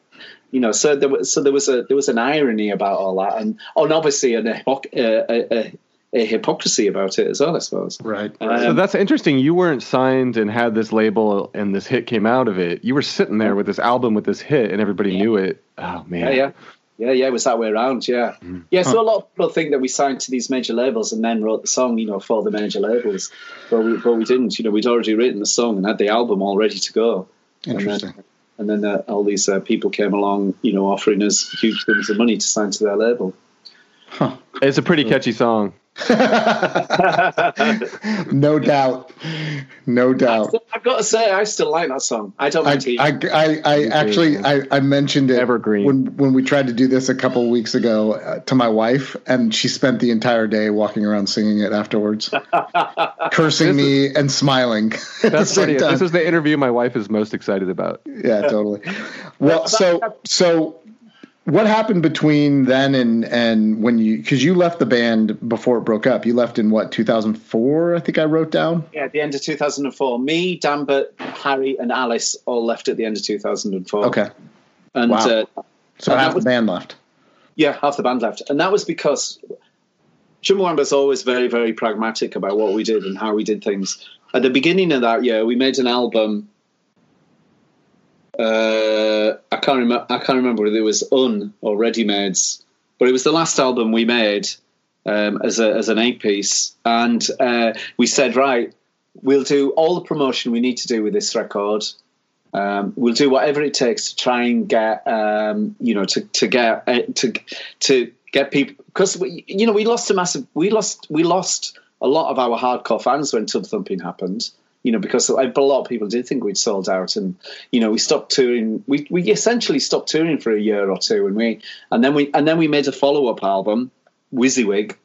C: you know, so there was so there was a there was an irony about all that, and oh, and obviously an uh, a, a, a hypocrisy about it as well, I suppose.
B: Right.
A: So
C: Um,
A: that's interesting. You weren't signed and had this label, and this hit came out of it. You were sitting there with this album with this hit, and everybody knew it. Oh man,
C: Yeah, yeah. Yeah, yeah, it was that way around. Yeah, yeah. So a lot of people think that we signed to these major labels and then wrote the song, you know, for the major labels, but we, but we didn't. You know, we'd already written the song and had the album all ready to go.
B: Interesting.
C: And then, and then uh, all these uh, people came along, you know, offering us huge sums of money to sign to their label. Huh.
A: It's a pretty catchy song. *laughs*
B: No doubt. No doubt.
C: I've got to say, I still like that song. I don't
B: I. I, I, I actually I, I mentioned it
A: Evergreen.
B: when when we tried to do this a couple weeks ago uh, to my wife, and she spent the entire day walking around singing it afterwards, *laughs* cursing me and smiling. *laughs*
A: That's
B: same
A: funny.
B: time.
A: This is the interview my wife is most excited about.
B: yeah, totally. Well, so so what happened between then and and when you because you left the band before it broke up? You left in what 2004? I think I wrote down.
C: yeah, at the end of 2004, me, Danbert, Harry, and Alice all left at the end of 2004.
B: Okay,
C: and
B: Wow.
C: uh,
B: so
C: And
B: half
C: was-
B: the band left.
C: Yeah, half the band left, and that was because Chumbawamba's always very, very pragmatic about what we did and how we did things. At the beginning of that year, we made an album. Uh, I can't remember. I can't remember whether it was Un or Readymades, but it was the last album we made um, as a, as an eight piece, and uh, we said, right, we'll do all the promotion we need to do with this record. Um, we'll do whatever it takes to try and get, um, you know, to to get uh, to to get people because you know, we lost a massive, we lost we lost a lot of our hardcore fans when Tub Thumping happened. You know, because a lot of people did think we'd sold out, and you know, we stopped touring. We we essentially stopped touring for a year or two, and we and then we and then we made a follow up album, WYSIWYG,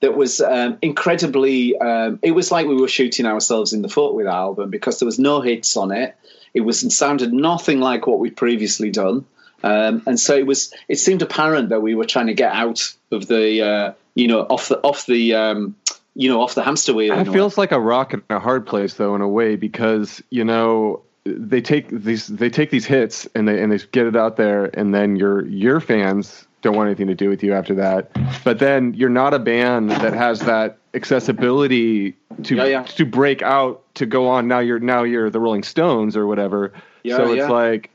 C: that was um, incredibly. Um, it was like we were shooting ourselves in the foot with that album because there was no hits on it. It was it sounded nothing like what we'd previously done, um, and so it was. It seemed apparent that we were trying to get out of the, uh, you know, off the off the, um, you know, off the hamster wheel.
A: It
C: a way.
A: feels like a rock and a hard place, though, in a way, because you know they take these they take these hits and they and they get it out there, and then your your fans don't want anything to do with you after that. But then you're not a band that has that accessibility to
C: Yeah, yeah.
A: to break out to go on. Now you're now you're the Rolling Stones or whatever.
C: Yeah,
A: so it's like,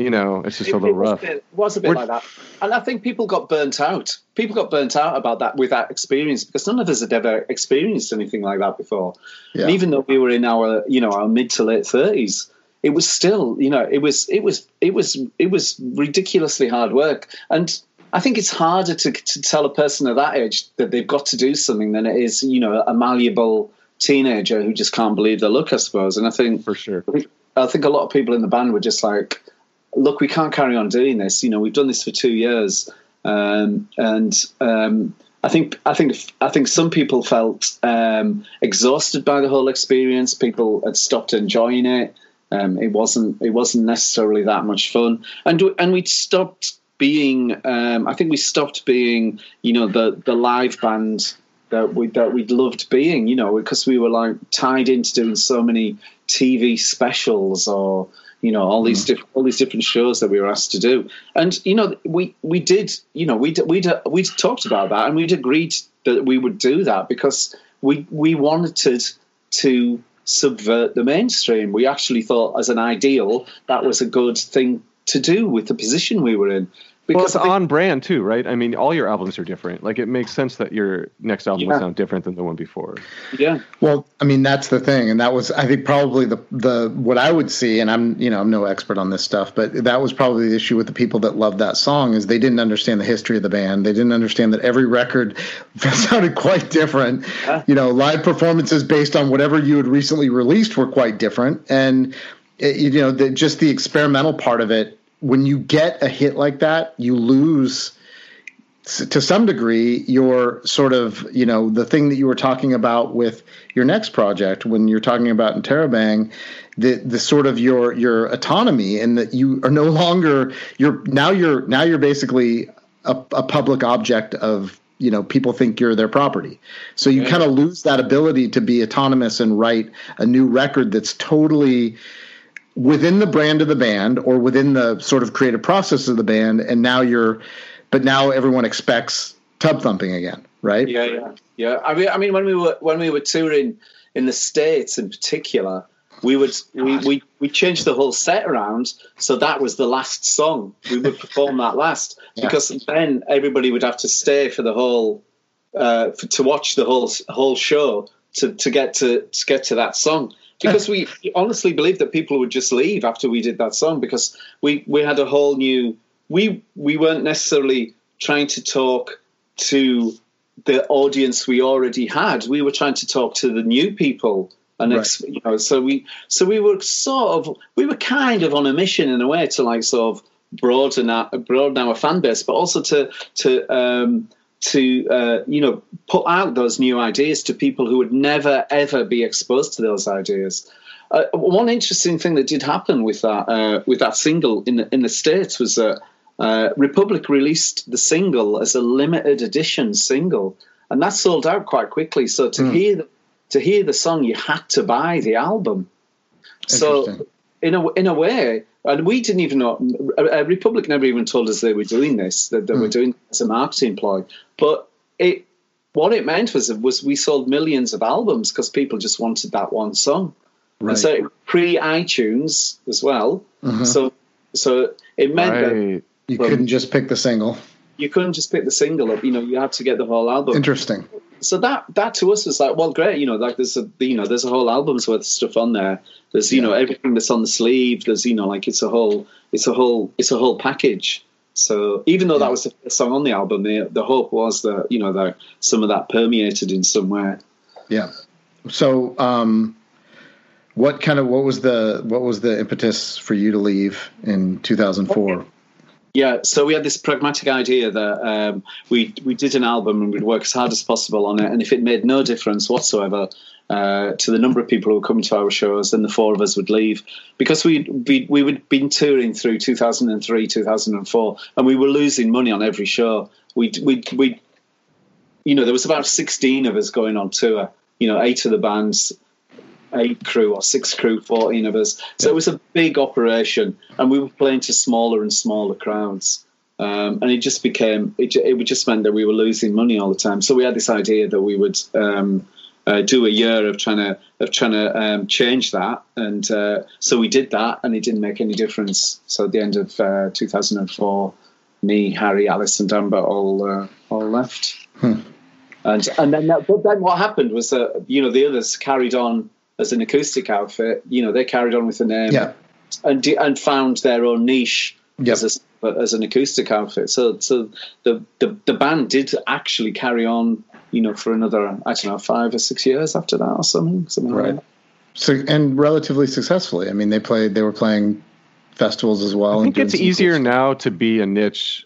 A: you know, it's just
C: It-
A: a little
C: it was
A: rough.
C: a bit, was a bit like that, and I think people got burnt out. People got burnt out about that with that experience because none of us had ever experienced anything like that before.
B: Yeah.
C: And even though we were in our, you know, our mid to late thirties, it was still, you know, it was, it was, it was, it was ridiculously hard work. And I think it's harder to to tell a person of that age that they've got to do something than it is, you know, a malleable teenager who just can't believe their luck, I suppose. And I think
A: For sure.
C: I think a lot of people in the band were just like, "Look, we can't carry on doing this. You know, we've done this for two years, um, and um, I think I think I think some people felt um, exhausted by the whole experience. People had stopped enjoying it. Um, it wasn't it wasn't necessarily that much fun, and and we'd stopped being. Um, I think we stopped being, you know, the the live band that we that we'd loved being, you know, because we were like tied into doing so many TV specials or you know all these mm-hmm. diff- all these different shows that we were asked to do, and you know we we did you know we we we talked about that and we'd agreed that we would do that because we we wanted to subvert the mainstream. We actually thought as an ideal that was a good thing to do with the position we were in.
A: Well, it's
C: I
A: on brand too, right? I mean, all your albums are different. Like, it makes sense that your next album
C: Yeah.
A: will sound different than the one before.
C: yeah.
B: Well, I mean that's the thing, and that was I think probably the the what I would see, and I'm you know I'm no expert on this stuff, but that was probably the issue with the people that loved that song is they didn't understand the history of the band. They didn't understand that every record *laughs* sounded quite different. You know, live performances based on whatever you had recently released were quite different, and it, you know the, just the experimental part of it. When you get a hit like that, you lose to some degree your sort of you know the thing that you were talking about with your next project when you're talking about Interrobang the the sort of your your autonomy and that you are no longer you're now you're now you're basically a, a public object of you know people think you're their property so you yeah. kind of lose that ability to be autonomous and write a new record that's totally within the brand of the band or within the sort of creative process of the band and now you're but now everyone expects tub thumping again right?
C: Yeah yeah yeah. I mean i mean when we were when we were touring in the states in particular we would we, we we changed the whole set around so that was the last song. We would perform that last *laughs* yeah. because then everybody would have to stay for the whole uh, for, to watch the whole whole show to to get to, to get to that song because we honestly believed that people would just leave after we did that song because we we had a whole new we we weren't necessarily trying to talk to the audience we already had we were trying to talk to the new people and right. you know, so we so we were sort of we were kind of on a mission in a way to like sort of broaden our broaden our fan base, but also to to um, to uh, you know put out those new ideas to people who would never ever be exposed to those ideas. Uh, one interesting thing that did happen with that uh, with that single in the, in the states was that uh, Republic released the single as a limited edition single, and that sold out quite quickly. So to mm. hear to hear the song, you had to buy the album. So, in a in a way, and we didn't even know. A Republic never even told us they were doing this. That they mm. were hmm. doing as a marketing ploy. But it what it meant was was we sold millions of albums because people just wanted that one song. Right. And so pre iTunes as well. Mm-hmm. So so it meant right. that
B: you couldn't just pick the single.
C: You couldn't just pick the single up. You know, you had to get the whole album.
B: Interesting
C: so that that to us was like, well, great, you know, like there's a you know there's a whole album's worth of stuff on there. There's you yeah. know everything that's on the sleeve. There's you know like it's a whole it's a whole it's a whole package. So even though yeah. that was the first song on the album, the the hope was that you know that some of that permeated in some way.
B: Yeah. So um, what kind of what was the what was the impetus for you to leave in 2004?
C: Yeah, so we had this pragmatic idea that um, we we did an album and we'd work as hard as possible on it, and if it made no difference whatsoever uh, to the number of people who were coming to our shows, then the four of us would leave because we we we would been touring through 2003, 2004, and we were losing money on every show. We we we, you know, there was about 16 of us going on tour. You know, eight of the bands eight crew or six crew, 14 of us. So yeah. it was a big operation, and we were playing to smaller and smaller crowds. Um, and it just became, it, it just meant that we were losing money all the time. So we had this idea that we would um, uh, do a year of trying to of trying to um, change that, and uh, so we did that, and it didn't make any difference. So at the end of uh, 2004, me, Harry, Alice, and Danbert all uh, all left. Hmm. And and then that, but then what happened was that you know the others carried on as an acoustic outfit, you know, they carried on with the name um,
B: yeah.
C: and and found their own niche yep. as a, as an acoustic outfit. So so the, the the band did actually carry on, you know, for another I don't know five or six years after that or something. something right. Like
B: so and relatively successfully. I mean, they played. They were playing festivals as well.
A: I think it's easier cool now to be a niche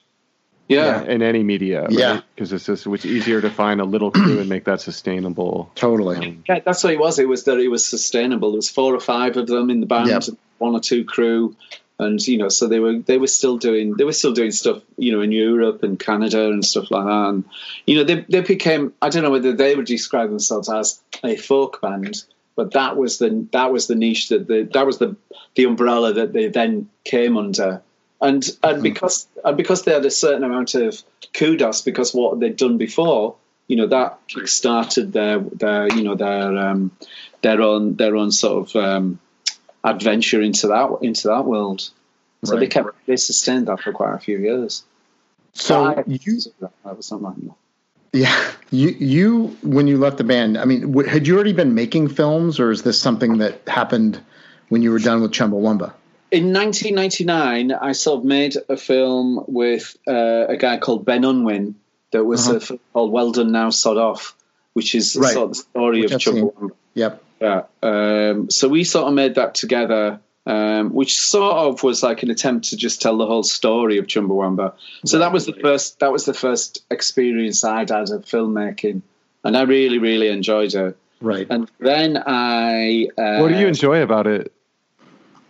C: yeah.
A: in any media right?
B: yeah.
A: Because it's just it's easier to find a little crew and make that sustainable.
B: Totally.
C: Um, yeah that's what it was. It was that it was sustainable. There was four or five of them in the band yep. one or two crew. And you know so they were they were still doing they were still doing stuff you know in Europe and Canada and stuff like that. And you know they they became I don't know whether they would describe themselves as a folk band but that was the that was the niche that the that was the the umbrella that they then came under and and mm-hmm. because and because they had a certain amount of kudos because what they'd done before, you know, that started their their you know their um, their own their own sort of um, adventure into that into that world. So right. they kept they sustained that for quite a few years.
B: So, you *laughs* that was something. Yeah, you you when you left the band, I mean, had you already been making films, or is this something that happened when you were done with Chumbawamba?
C: In 1999, I sort of made a film with uh, a guy called Ben Unwin that was uh-huh. a film called Well Done Now Sod Off, which is right. sort of the story which of Chumbawamba.
B: Yep.
C: Yeah. Um, so we sort of made that together um, which sort of was like an attempt to just tell the whole story of Chumbawamba. So that was the first that was the first experience I'd had of filmmaking, and I really really enjoyed it.
B: Right.
C: And then I uh,
A: what do you enjoy about it?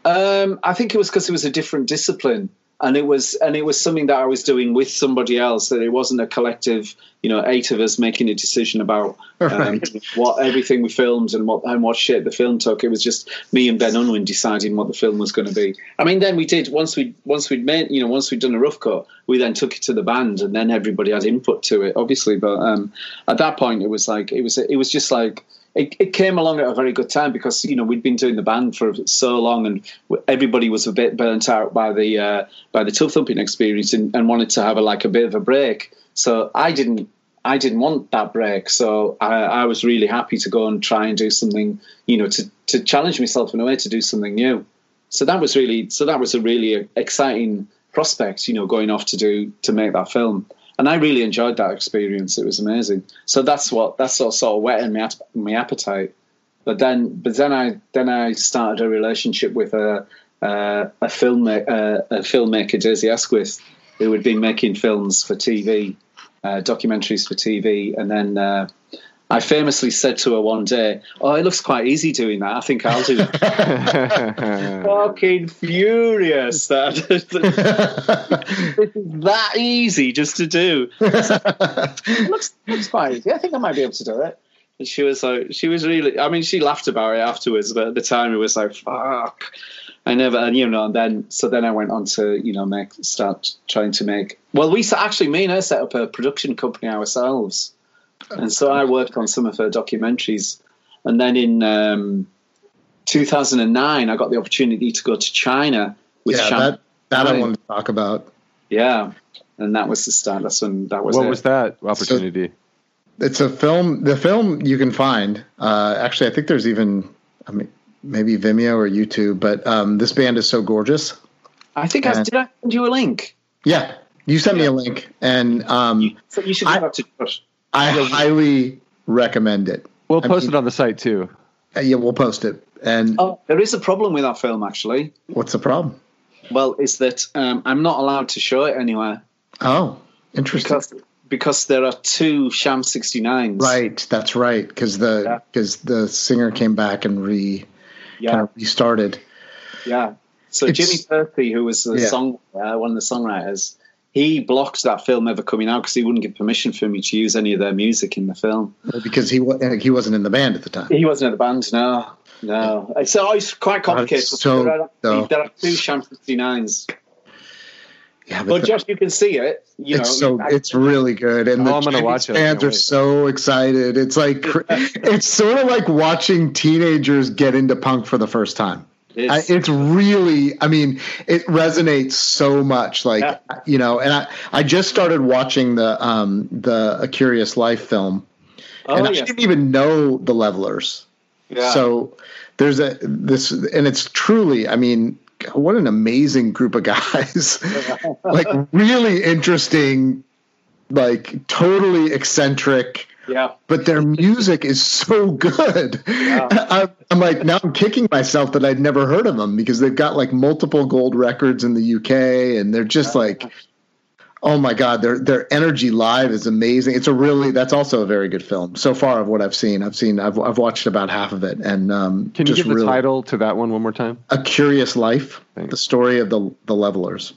C: Um, I think it was because it was a different discipline, and it was and it was something that I was doing with somebody else. That it wasn't a collective, you know, eight of us making a decision about um,
B: Right.
C: what everything we filmed and what and what shape the film took. It was just me and Ben Unwin deciding what the film was going to be. I mean, then we did once we once we'd made you know once we'd done a rough cut, we then took it to the band, and then everybody had input to it, obviously. But um, at that point, it was like it was it was just like it, it came along at a very good time because you know we'd been doing the band for so long and everybody was a bit burnt out by the uh, by the tub thumping experience and, and wanted to have a like a bit of a break. So I didn't I didn't want that break. So I, I was really happy to go and try and do something you know to to challenge myself in a way to do something new. So that was really so that was a really exciting prospect. You know, going off to do to make that film and I really enjoyed that experience. It was amazing. So that's what that's what sort of whetted my my appetite. But then, but then I then I started a relationship with a uh, a film uh, a filmmaker Daisy Asquith, who had been making films for TV, uh, documentaries for TV, and then. I famously said to her one day, "Oh, it looks quite easy doing that. I think I'll do it." *laughs* Fucking furious *laughs* that this is that easy just to do. it *laughs* looks looks quite easy. I think I might be able to do it. And she was like, she was really. I mean, she laughed about it afterwards, but at the time it was like, fuck. I never, and you know, and then so then I went on to you know make start trying to make. Well, we actually me and her set up a production company ourselves, and so I worked on some of her documentaries, and then in um, 2009 I got the opportunity to go to China with
B: yeah,
C: Sham-
B: that that I
C: Right.
B: wanted to talk about.
C: yeah, and that was the start. That's when that was
A: what
C: it.
A: was that opportunity?
B: It's a film. The film you can find. Uh, actually, I think there's even. I mean, maybe Vimeo or YouTube. But um, this band is so gorgeous.
C: I think I
B: Yeah.
C: did. I send you a link.
B: Yeah, you sent me a link, and um,
C: So you should
B: I-
C: give that to Josh.
B: I highly recommend it.
A: We'll
B: I
A: post
B: mean-
A: it on the site too.
B: Uh, yeah, we'll post it. And
C: Oh, there is a problem with that film actually.
B: what's the problem?
C: Well, is that um, I'm not allowed to show it anywhere
B: Oh, interesting.
C: because because there are two Sham 69s.
B: right, that's right. Because the
C: Yeah.
B: because the singer came back and re
C: Yeah.
B: kind of restarted.
C: Yeah. So
B: It's-
C: Jimmy Pursey, who was the
B: Yeah.
C: song uh, one of the songwriters, he blocked that film ever coming out because he wouldn't give permission for me to use any of their music in the film.
B: because he uh, he wasn't in the band at the time.
C: He wasn't in the band, no. No. It's always quite uh, complicated.
B: That's so-
C: there, are,
B: no.
C: there are two Sham 69s.
B: Yeah,
C: But
B: the-
C: Josh, you can see it. You
B: it's
C: know,
B: so
C: I-
B: it's really good, and
A: Oh,
B: the
A: I'm gonna
B: Chinese
A: watch it.
B: Fans are so excited. It's like *laughs* it's sort of like watching teenagers get into punk for the first time. I,
C: it's-
B: it's really, I mean, it resonates so much. Like
C: Yeah.
B: you know, and I I just started watching the um the A Curious Life film,
C: oh,
B: and I didn't even know the Levellers.
C: Yeah.
B: So there's a this, and it's truly, I mean, what an amazing group of guys. *laughs* like really interesting, like totally eccentric.
C: Yeah.
B: But their music is so good. I'm, *laughs* I'm like now I'm kicking myself that I'd never heard of them because they've got like multiple gold records in the UK, and they're just like, oh my god, their their energy live is amazing. It's a really that's also a very good film so far of what I've seen. I've seen I've I've watched about half of it, and um,
A: Can you
B: just
A: give the title to that one one more time?
B: A Curious Life,
A: Thanks.
B: the story of the the levellers.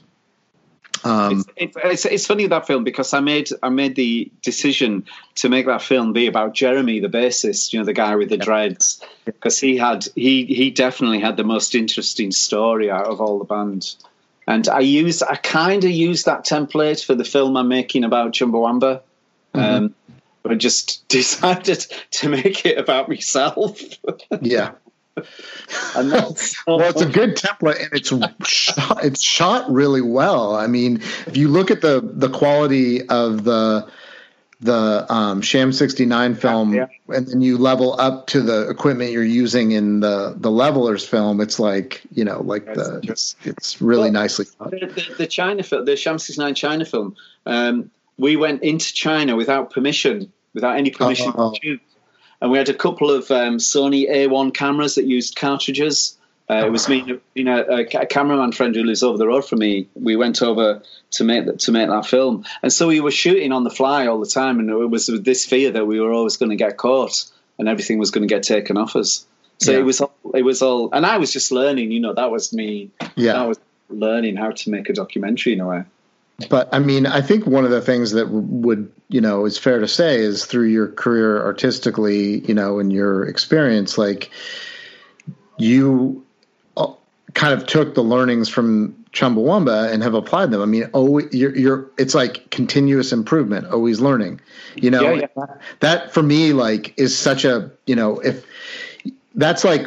B: Um,
C: It's, it's, it's, funny that film because I made I made the decision to make that film be about Jeremy, the bassist, you know, the guy with the dreads, because he had he he definitely had the most interesting story out of all the band. And I used I kind of used that template for the film I'm making about Chumbawamba, um, but I just *laughs* decided to make it about myself.
B: yeah.
C: And that's *laughs*
B: well, it's a good template, and it's shot, it's shot really well. I mean, if you look at the the quality of the the um, Sham sixty nine film,
C: Yeah.
B: and then you level up to the equipment you're using in the the levellers film, it's like you know, like the it's, it's really
C: Well,
B: nicely
C: the, the, China film, the Sham 69 China film, um, we went into China without permission, without any permission
B: Oh.
C: And we had a couple of um, Sony A1 cameras that used cartridges. Uh, it was me, you know, a, a, cameraman friend who lives over the road from me. We went over to make to make that film, and so we were shooting on the fly all the time, and it was with this fear that we were always going to get caught and everything was going to get taken off us. So yeah. it was all, it was all, and I was just learning. You know, that was me.
B: Yeah,
C: I was learning how to make a documentary in a way.
B: But I mean, I think one of the things that would, you know, is fair to say is through your career artistically, you know, and your experience, like you uh, kind of took the learnings from Chumbawamba and have applied them. I mean, oh, you're, you're, it's like continuous improvement, always learning, you know, yeah, yeah. that for me, like is such a, you know, if that's like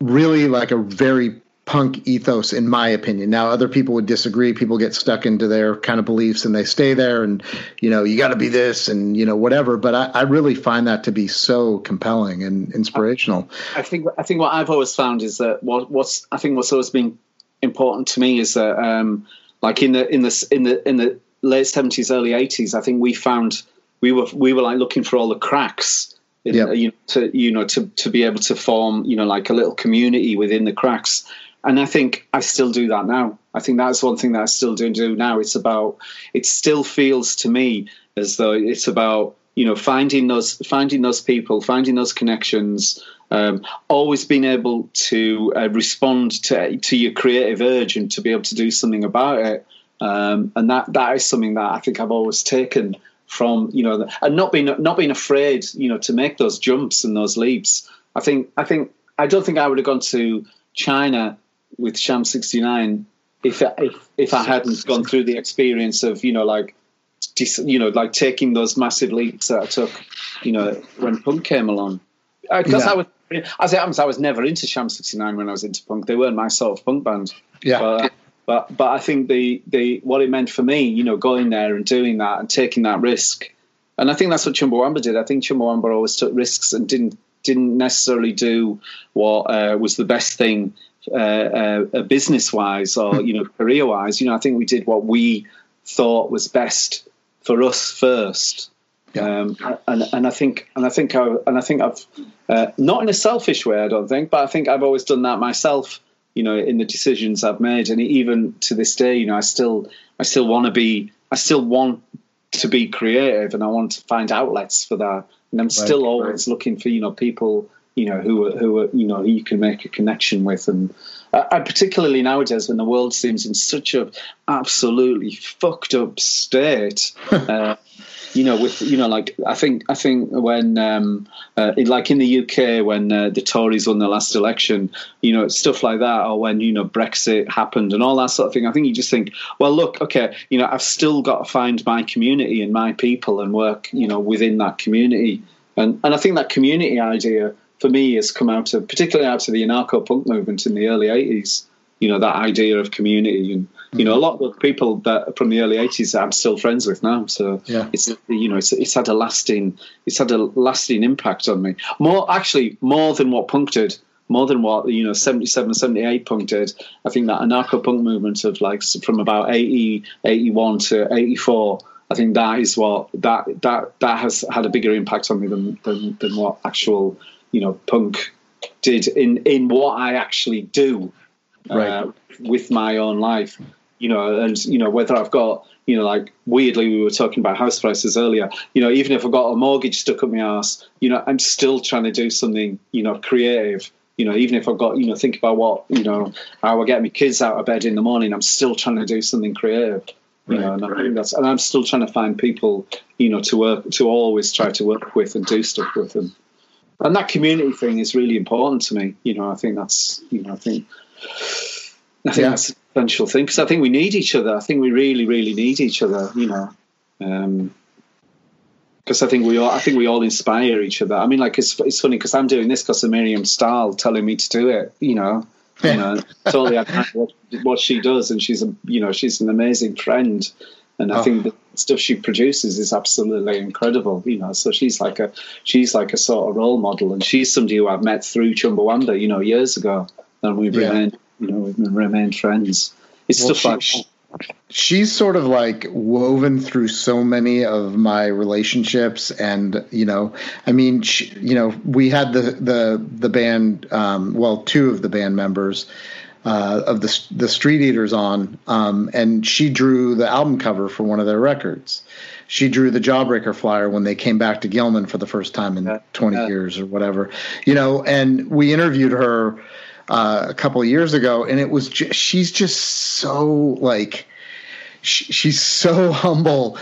B: really like a very punk ethos in my opinion. Now other people would disagree. People get stuck into their kind of beliefs and they stay there and you know you got to be this and you know whatever. But I, I, really find that to be so compelling and inspirational.
C: I think i think what i've always found is that what, what's i think what's always been important to me is that um, like in the in the in the in the late 70s early 80s i think we found we were we were like looking for all the cracks in, yep. you know, to you know to to be able to form you know like a little community within the cracks and I think I still do that now. I think that's one thing that I still do do now. It's about it still feels to me as though it's about you know finding those finding those people, finding those connections, um, always being able to uh, respond to to your creative urge and to be able to do something about it. Um, and that that is something that I think I've always taken from you know and not being not being afraid you know to make those jumps and those leaps. I think I think I don't think I would have gone to China with Sham 69 if if if I hadn't gone through the experience of you know like you know like taking those massive leaps that I took you know when punk came along. Because yeah. I was as it happens I was never into Sham 69 when I was into punk. They weren't my sort of punk band.
B: Yeah.
C: But, but but I think the the what it meant for me you know going there and doing that and taking that risk. And I think that's what Chumbawamba did. I think Chumbawamba always took risks and didn't didn't necessarily do what uh, was the best thing uh, uh, uh business wise or you know career wise. You know, I think we did what we thought was best for us first. Yeah. Um, and and I think and I think I and I think I've uh, not in a selfish way. I don't think, but I think I've always done that myself. You know, in the decisions I've made, and even to this day, you know, I still I still want to be I still want to be creative, and I want to find outlets for that. And I'm still right, always right. looking for you know people you know who are, who are, you know who you can make a connection with. And uh, particularly nowadays when the world seems in such a absolutely fucked up state *laughs* uh, you know with you know like i think i think when um, uh, in, like in the uk when uh, the tories won the last election you know stuff like that or when you know brexit happened and all that sort of thing i think you just think well look okay you know i've still got to find my community and my people and work you know within that community. And and i think that community idea for me has come out of particularly out of the anarcho punk movement in the early 80s you know that idea of community and you mm-hmm. know a lot of people that from the early 80s I'm still friends with now. So
B: yeah.
C: it's you know it's, it's had a lasting it's had a lasting impact on me. More actually more than what punk did more than what you know 77 78 punk did. I think that anarcho punk movement of like from about 80 81 to 84 I think that is what that that that has had a bigger impact on me than than, than what actual you know punk did in in what I actually do uh, right. with my own life. You know, and you know whether I've got you know like weirdly we were talking about house prices earlier. You know, even if I've got a mortgage stuck up my ass, you know, I'm still trying to do something you know creative. You know, even if I've got you know think about what you know how I get my kids out of bed in the morning, I'm still trying to do something creative. You right, know, and, right. that's, and I'm still trying to find people, you know, to work to always try to work with and do stuff with them and that community thing is really important to me. You know, I think that's you know, I think I think yeah. that's an essential thing because I think we need each other. I think we really, really need each other. You know, because um, I think we all I think we all inspire each other. I mean, like it's it's funny because I'm doing this because of Miriam Stahl telling me to do it. You know. you know, totally *laughs* what, what she does, and she's a you know she's an amazing friend, and I oh. think the stuff she produces is absolutely incredible. You know, so she's like a she's like a sort of role model, and she's somebody who I've met through Chumbawamba, you know, years ago, and we've yeah. remained you know we've remained friends. It's well, stuff
B: she,
C: like
B: she's sort of like woven through so many of my relationships and you know i mean she, you know we had the the the band um, well two of the band members uh, of the the street eaters on um, and she drew the album cover for one of their records she drew the jawbreaker flyer when they came back to gilman for the first time in 20
C: Yeah.
B: years or whatever you know and we interviewed her uh, a couple of years ago and it was just, she's just so like she, she's so *laughs* humble.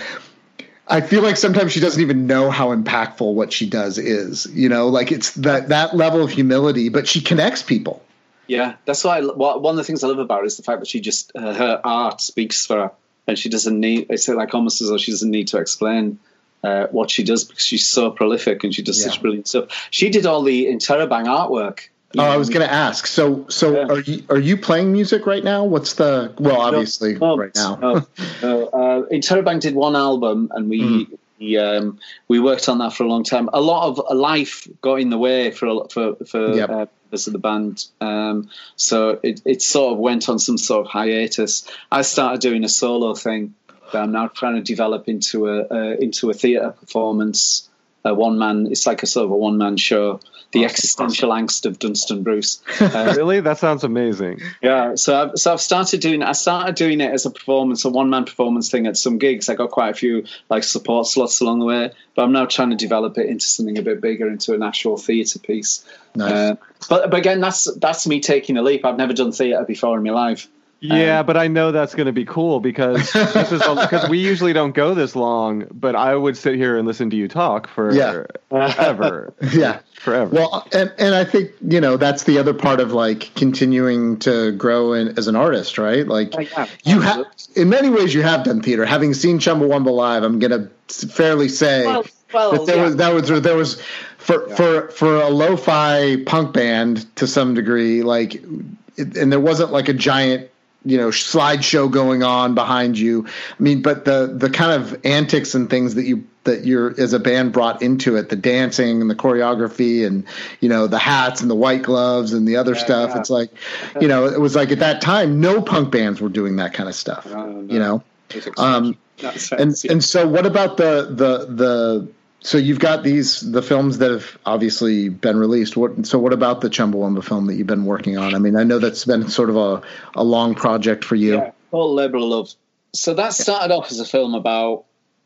B: I feel like sometimes she doesn't even know how impactful what she does is. You know, like it's that that level of humility, but she connects people.
C: Yeah, that's why. I, what, one of the things I love about her is the fact that she just uh, her art speaks for her, and she doesn't need. It's like almost as though she doesn't need to explain uh, what she does because she's so prolific and she does
B: Yeah.
C: such brilliant stuff. She did all the Interrobang artwork.
B: Oh, I was going to ask. So, so
C: Yeah.
B: are you are you playing music right now? What's the well, obviously
C: No,
B: right now.
C: no, *laughs* no. Uh, Interrobang did one album, and we
B: Mm-hmm.
C: We, um, we worked on that for a long time. A lot of life got in the way for for for
B: Yep.
C: uh, members of the band, um, so it it sort of went on some sort of hiatus. I started doing a solo thing that I'm now trying to develop into a uh, into a theatre performance. A one man, it's like a sort of a one man show. The existential angst of Dunstan Bruce. Uh, *laughs*
A: really? That sounds amazing.
C: yeah, so I've, so I've started doing. I started doing it as a performance, a one man performance thing at some gigs. I got quite a few like support slots along the way, but I'm now trying to develop it into something a bit bigger, into an actual theatre piece.
B: Nice.
C: Uh, but but again, that's that's me taking a leap. I've never done theatre before in my life.
A: Yeah, um, but I know that's going to be cool because this is because we usually don't go this long. But I would sit here and listen to you talk for
B: Yeah.
A: ever, *laughs*
B: yeah.
A: forever.
B: Well, and and I think you know that's the other part of like continuing to grow in, as an artist, right? Like
C: Oh, yeah.
B: you have, in many ways, you have done theater. Having seen Chumbawamba live, I'm gonna fairly say
C: Well, well,
B: that there
C: yeah.
B: was that was there was for for for a lo-fi punk band to some degree, like, and there wasn't like a giant you know slideshow going on behind you. I mean, but the the kind of antics and things that you that you're as a band brought into it, the dancing and the choreography and you know the hats and the white gloves and the other stuff.
C: yeah.
B: It's like you know it was like at that time no punk bands were doing that kind of stuff.
C: No, no.
B: You know. Um, *laughs* and and so what about the the the so you've got these the films that have obviously been released what so what about the chumbawamba film that you've been working on i mean i know that's been sort of a, a long project for you
C: Yeah, labor of love. So that started off as a film about.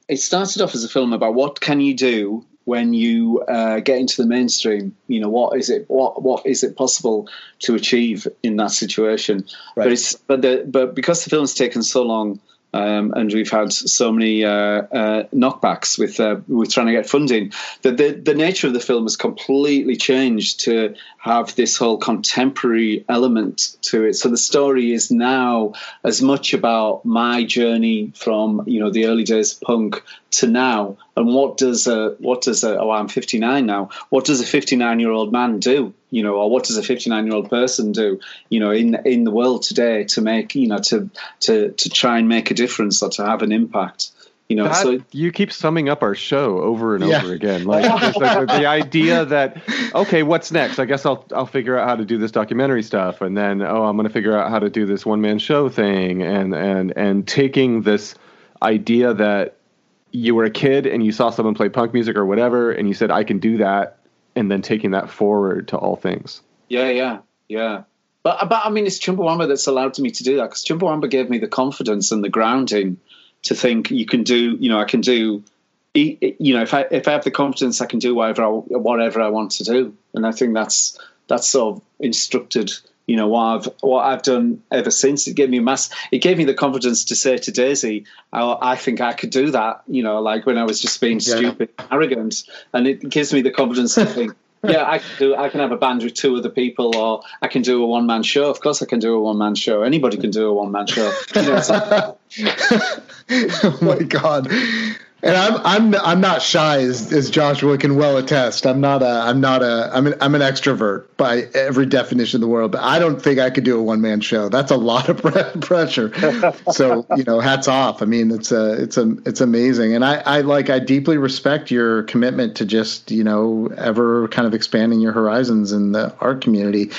C: It started off as a film about what can you do when you uh, get into the mainstream. You know, what is it? What what is it possible to achieve in that situation?
B: Right.
C: But it's but the but because the film's taken so long. Um, and we've had so many uh, uh, knockbacks with uh, with trying to get funding that the the nature of the film has completely changed to have this whole contemporary element to it. So the story is now as much about my journey from you know the early days of punk to now, and what does a what does a oh I'm 59 now. What does a 59 year old man do? You know, or what does a 59 year old person do? You know, in in the world today to make you know to to to try and make a difference or to have an impact. You know,
A: That-
C: so
A: you keep summing up our show over and
B: Yeah.
A: over again. Like, *laughs* like the, the idea that okay, what's next? I guess I'll I'll figure out how to do this documentary stuff, and then oh, I'm going to figure out how to do this one man show thing, and and and taking this idea that you were a kid and you saw someone play punk music or whatever, and you said I can do that, and then taking that forward to all things.
C: Yeah, yeah, yeah. But but I mean, it's Chumbawamba that's allowed me to do that because Chumbawamba gave me the confidence and the grounding to think you can do. You know, I can do. You know, if I if I have the confidence, I can do whatever I, whatever I want to do, and I think that's that's sort of instructed. You know what I've what I've done ever since. It gave me mass. It gave me the confidence to say to Daisy, I, "I think I could do that." You know, like when I was just being
B: Yeah.
C: stupid, arrogant, and it gives me the confidence to think, *laughs* yeah, I can do. I can have a band with two other people, or I can do a one man show. Of course, I can do a one man show. Anybody can do a one man show. You know, like- *laughs*
B: oh my god! And I'm I'm I'm not shy as, as Joshua can well attest. I'm not a I'm not a I'm an I'm an extrovert by every definition of the world. But I don't think I could do a one man show. That's a lot of *laughs* pressure. so you know, hats off. I mean, it's a it's a it's amazing. And I I like I deeply respect your commitment to just you know ever kind of expanding your horizons in the art community.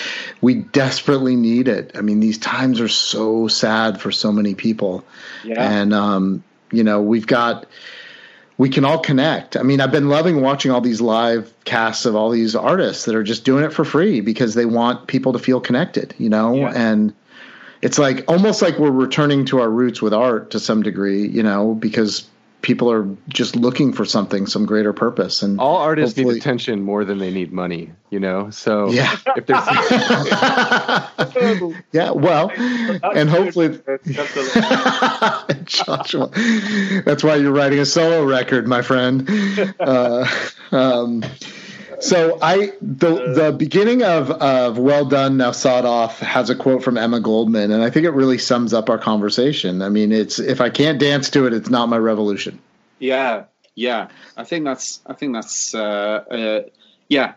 B: We desperately need it. I mean, these times are so sad for so many people. Yeah. And um, you know, we've got we can all connect. I mean, I've been loving watching all these live casts of all these artists that are just doing it for free because they want people to feel connected, you know? Yeah. And it's like almost like we're returning to our roots with art to some degree, you know, because people are just looking for something, some greater purpose. And
A: all artists need attention more than they need money, you know. So
B: yeah, if there's *laughs* *laughs* yeah, well, and hopefully, *laughs* Joshua, that's why you're writing a solo record, my friend. Uh, um, so I the the beginning of of Well Done Now Sod Off has a quote from Emma Goldman, and I think it really sums up our conversation. I mean, it's if I can't dance to it, it's not my revolution.
C: Yeah, yeah. I think that's I think that's uh, uh, yeah.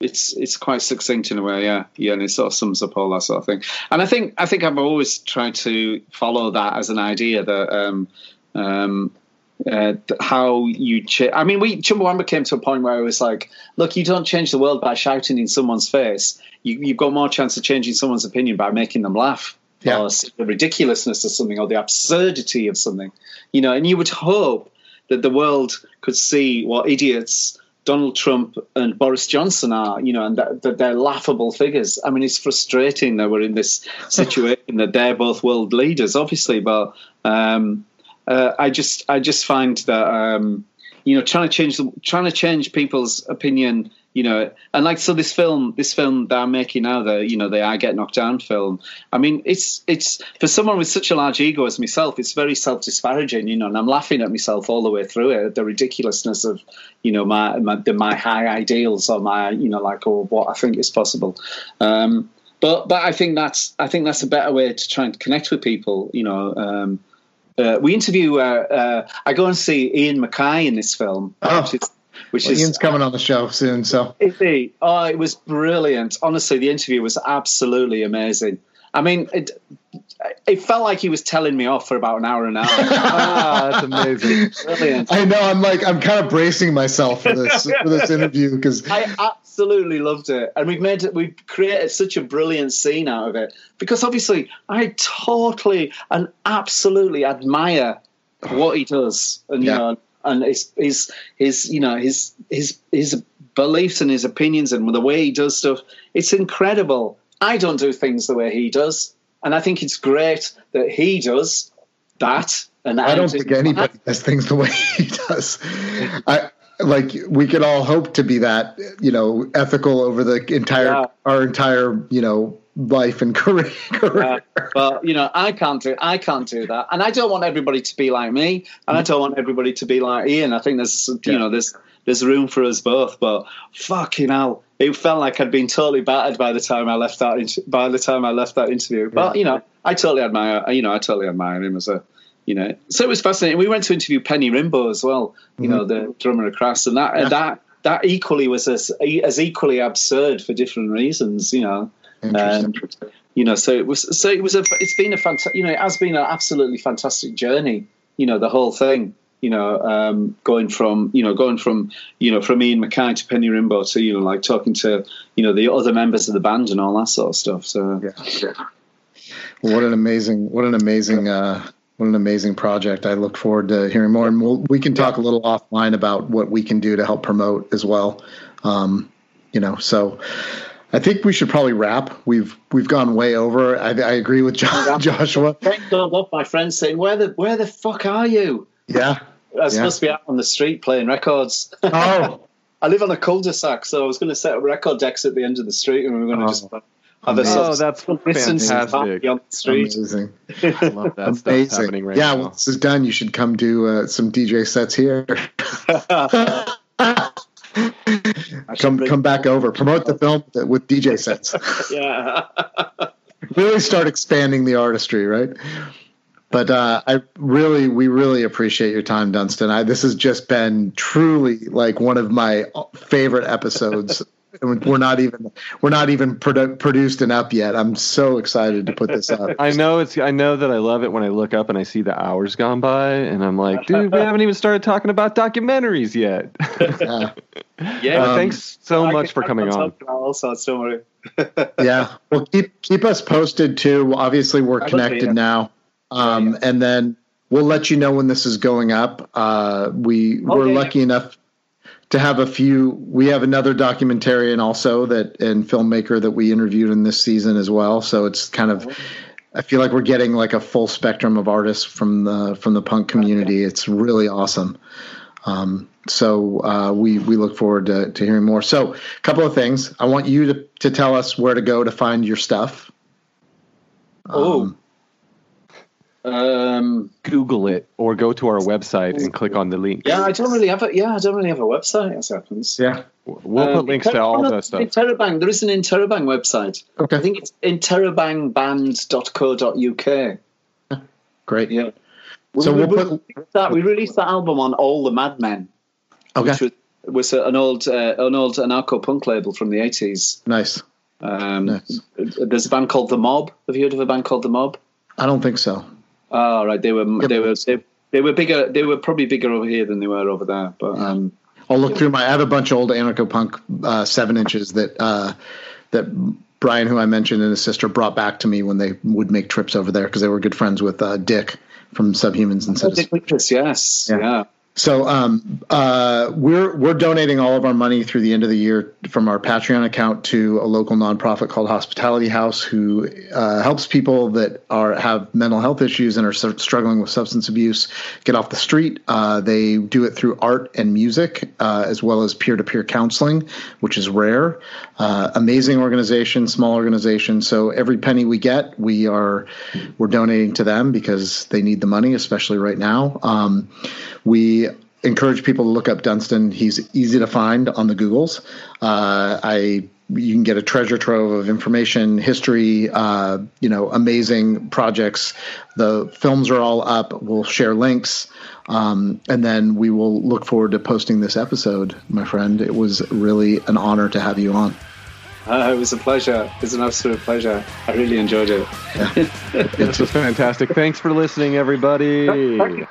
C: It's it's quite succinct in a way, yeah, yeah, and it sort of sums up all that sort of thing. And I think I think I've always tried to follow that as an idea that um, um, uh, how you ch- I mean, we Chumbawamba came to a point where it was like, look, you don't change the world by shouting in someone's face. You, have got more chance of changing someone's opinion by making them laugh. Yeah. Or the ridiculousness of something or the absurdity of something, you know. And you would hope that the world could see what idiots Donald Trump and Boris Johnson are, you know, and that, that, they're laughable figures. I mean, it's frustrating that we're in this situation that they're both world leaders, obviously, but um, uh, I just I just find that um, you know trying to change the, trying to change people's opinion you know and like so this film this film that i'm making now the you know the i get knocked down film i mean it's it's for someone with such a large ego as myself it's very self-disparaging you know and i'm laughing at myself all the way through it the ridiculousness of you know my my, the, my high ideals or my you know like or what i think is possible. Um, but but i think that's i think that's a better way to try and connect with people you know um, uh, we interview. Uh, uh, I go and see Ian MacKaye in this film,
B: oh. which is. Which well, is Ian's coming on the show soon, so
C: is he? Oh, it was brilliant. Honestly, the interview was absolutely amazing. I mean, it, it felt like he was telling me off for about an hour and a half. *laughs*
A: ah, that's amazing.
C: Brilliant.
B: I know. I'm like, I'm kind of bracing myself for this for this interview because
C: I absolutely loved it, and we've made it. We've created such a brilliant scene out of it because obviously, I totally and absolutely admire what he does, and yeah. you know, and his his his you know his his his beliefs and his opinions and the way he does stuff. It's incredible. I don't do things the way he does. And I think it's great that he does that. And
B: I don't think anybody that. does things the way *laughs* he does. I like we could all hope to be that, you know, ethical over the entire yeah. our entire, you know, life and *laughs* career.
C: Yeah. Well, you know, I can't do I can't do that, and I don't want everybody to be like me, and I mm. don't want everybody to be like Ian. I think there's you yeah. know there's there's room for us both, but fucking hell, it felt like I'd been totally battered by the time I left that by the time I left that interview. But you know, I totally admire you know I totally admire him as a you know. So it was fascinating. We went to interview Penny Rimbaud as well. You mm-hmm. know, the drummer of Crass, and that yeah. that that equally was as as equally absurd for different reasons. You know. Um, you know, so it was. So it was a. It's been a fantastic. You know, it has been an absolutely fantastic journey. You know, the whole thing you know, um, going from you know going from you know from Ian MacKaye to Penny Rimbaud to you know like talking to you know the other members of the band and all that sort of stuff. So yeah.
B: What an amazing, what an amazing, uh, what an amazing project! I look forward to hearing more, and we'll, we can talk a little offline about what we can do to help promote as well. Um, you know, so I think we should probably wrap. We've we've gone way over. I, I agree with John, *laughs* Joshua.
C: Thank up my friends saying, "Where the where the fuck are you?"
B: Yeah,
C: I was yeah. supposed to be out on the street playing records.
B: Oh. *laughs*
C: I live on a cul-de-sac, so I was going to set up record decks at the end of the street, and we were going to oh. just
A: have a oh, that's fantastic.
C: on the street.
B: Amazing. *laughs* I love that Amazing. happening right yeah, now. once this is done, you should come do uh, some DJ sets here. *laughs* come come back over. Promote the film with DJ sets.
C: yeah.
B: really start expanding the artistry, right? But uh, I really, we really appreciate your time, Dunstan. I, this has just been truly like one of my favorite episodes *laughs* we're not even we're not even produ- produced and up yet. I'm so excited to put this up. *laughs*
A: I know it's I know that I love it when I look up and I see the hours gone by, and I'm like, dude, we haven't even started talking about documentaries yet.
B: Yeah, *laughs*
C: Yeah,
A: Um, thanks so
C: I
A: much for coming
C: can
A: on.
C: talk about all sorts, don't worry.
B: yeah. Well, keep keep us posted too. Obviously, we're
C: I will
B: connected
C: yeah.
B: now, um, and then we'll let you know when this is going up. Uh, we we're lucky enough to have a few. We have another documentarian also that and filmmaker that we interviewed in this season as well. So it's kind of. I feel like we're getting like a full spectrum of artists from the from the punk community. It's really awesome. Um, so uh, we we look forward to, to hearing more. So a couple of things. I want you to, to tell us where to go to find your stuff.
C: Oh. Um,
A: Google it or go to our website and click on the link.
C: yeah, I don't really have a yeah, I don't really have a website as happens.
B: Yeah.
A: We'll
C: Um,
A: put links to all that stuff.
C: Interrobang, there is an Interrobang website.
B: Okay.
C: I think it's interrobangband.co.uk.
B: Great.
C: Yeah.
B: So
C: we,
B: we'll
C: we,
B: put-
C: released that, we released that album on All the Madmen,
B: Okay.
C: which was, was an old uh, an old anarcho punk label from the eighties.
B: nice.
C: Um,
B: Nice.
C: There's a band called The Mob. Have you heard of a band called The Mob?
B: I don't think so.
C: Oh, right. They were they were they, they were bigger. They were probably bigger over here than they were over there. But um,
B: I'll look through my. I have a bunch of old anarcho punk uh, seven inches that uh, that Brian, who I mentioned, and his sister brought back to me when they would make trips over there because they were good friends with uh, Dick from Subhumans and Citizens.
C: Dick Waitress, yes,
B: Yeah.
C: yeah.
B: So um, uh, we're we're donating all of our money through the end of the year from our Patreon account to a local nonprofit called Hospitality House, who uh, helps people that are have mental health issues and are struggling with substance abuse get off the street. Uh, they do it through art and music, uh, as well as peer to peer counseling, which is rare. Uh, amazing organization, small organization. So every penny we get, we are we're donating to them because they need the money, especially right now. Um, we encourage people to look up Dunstan. He's easy to find on the Googles. Uh, I you can get a treasure trove of information, history, uh, you know, amazing projects. The films are all up. We'll share links, um, and then we will look forward to posting this episode, my friend. It was really an honor to have you on.
C: Uh, it was a pleasure. It was an absolute pleasure. I really enjoyed it. *laughs*
A: This was fantastic. Thanks for listening, everybody.
C: Thank you.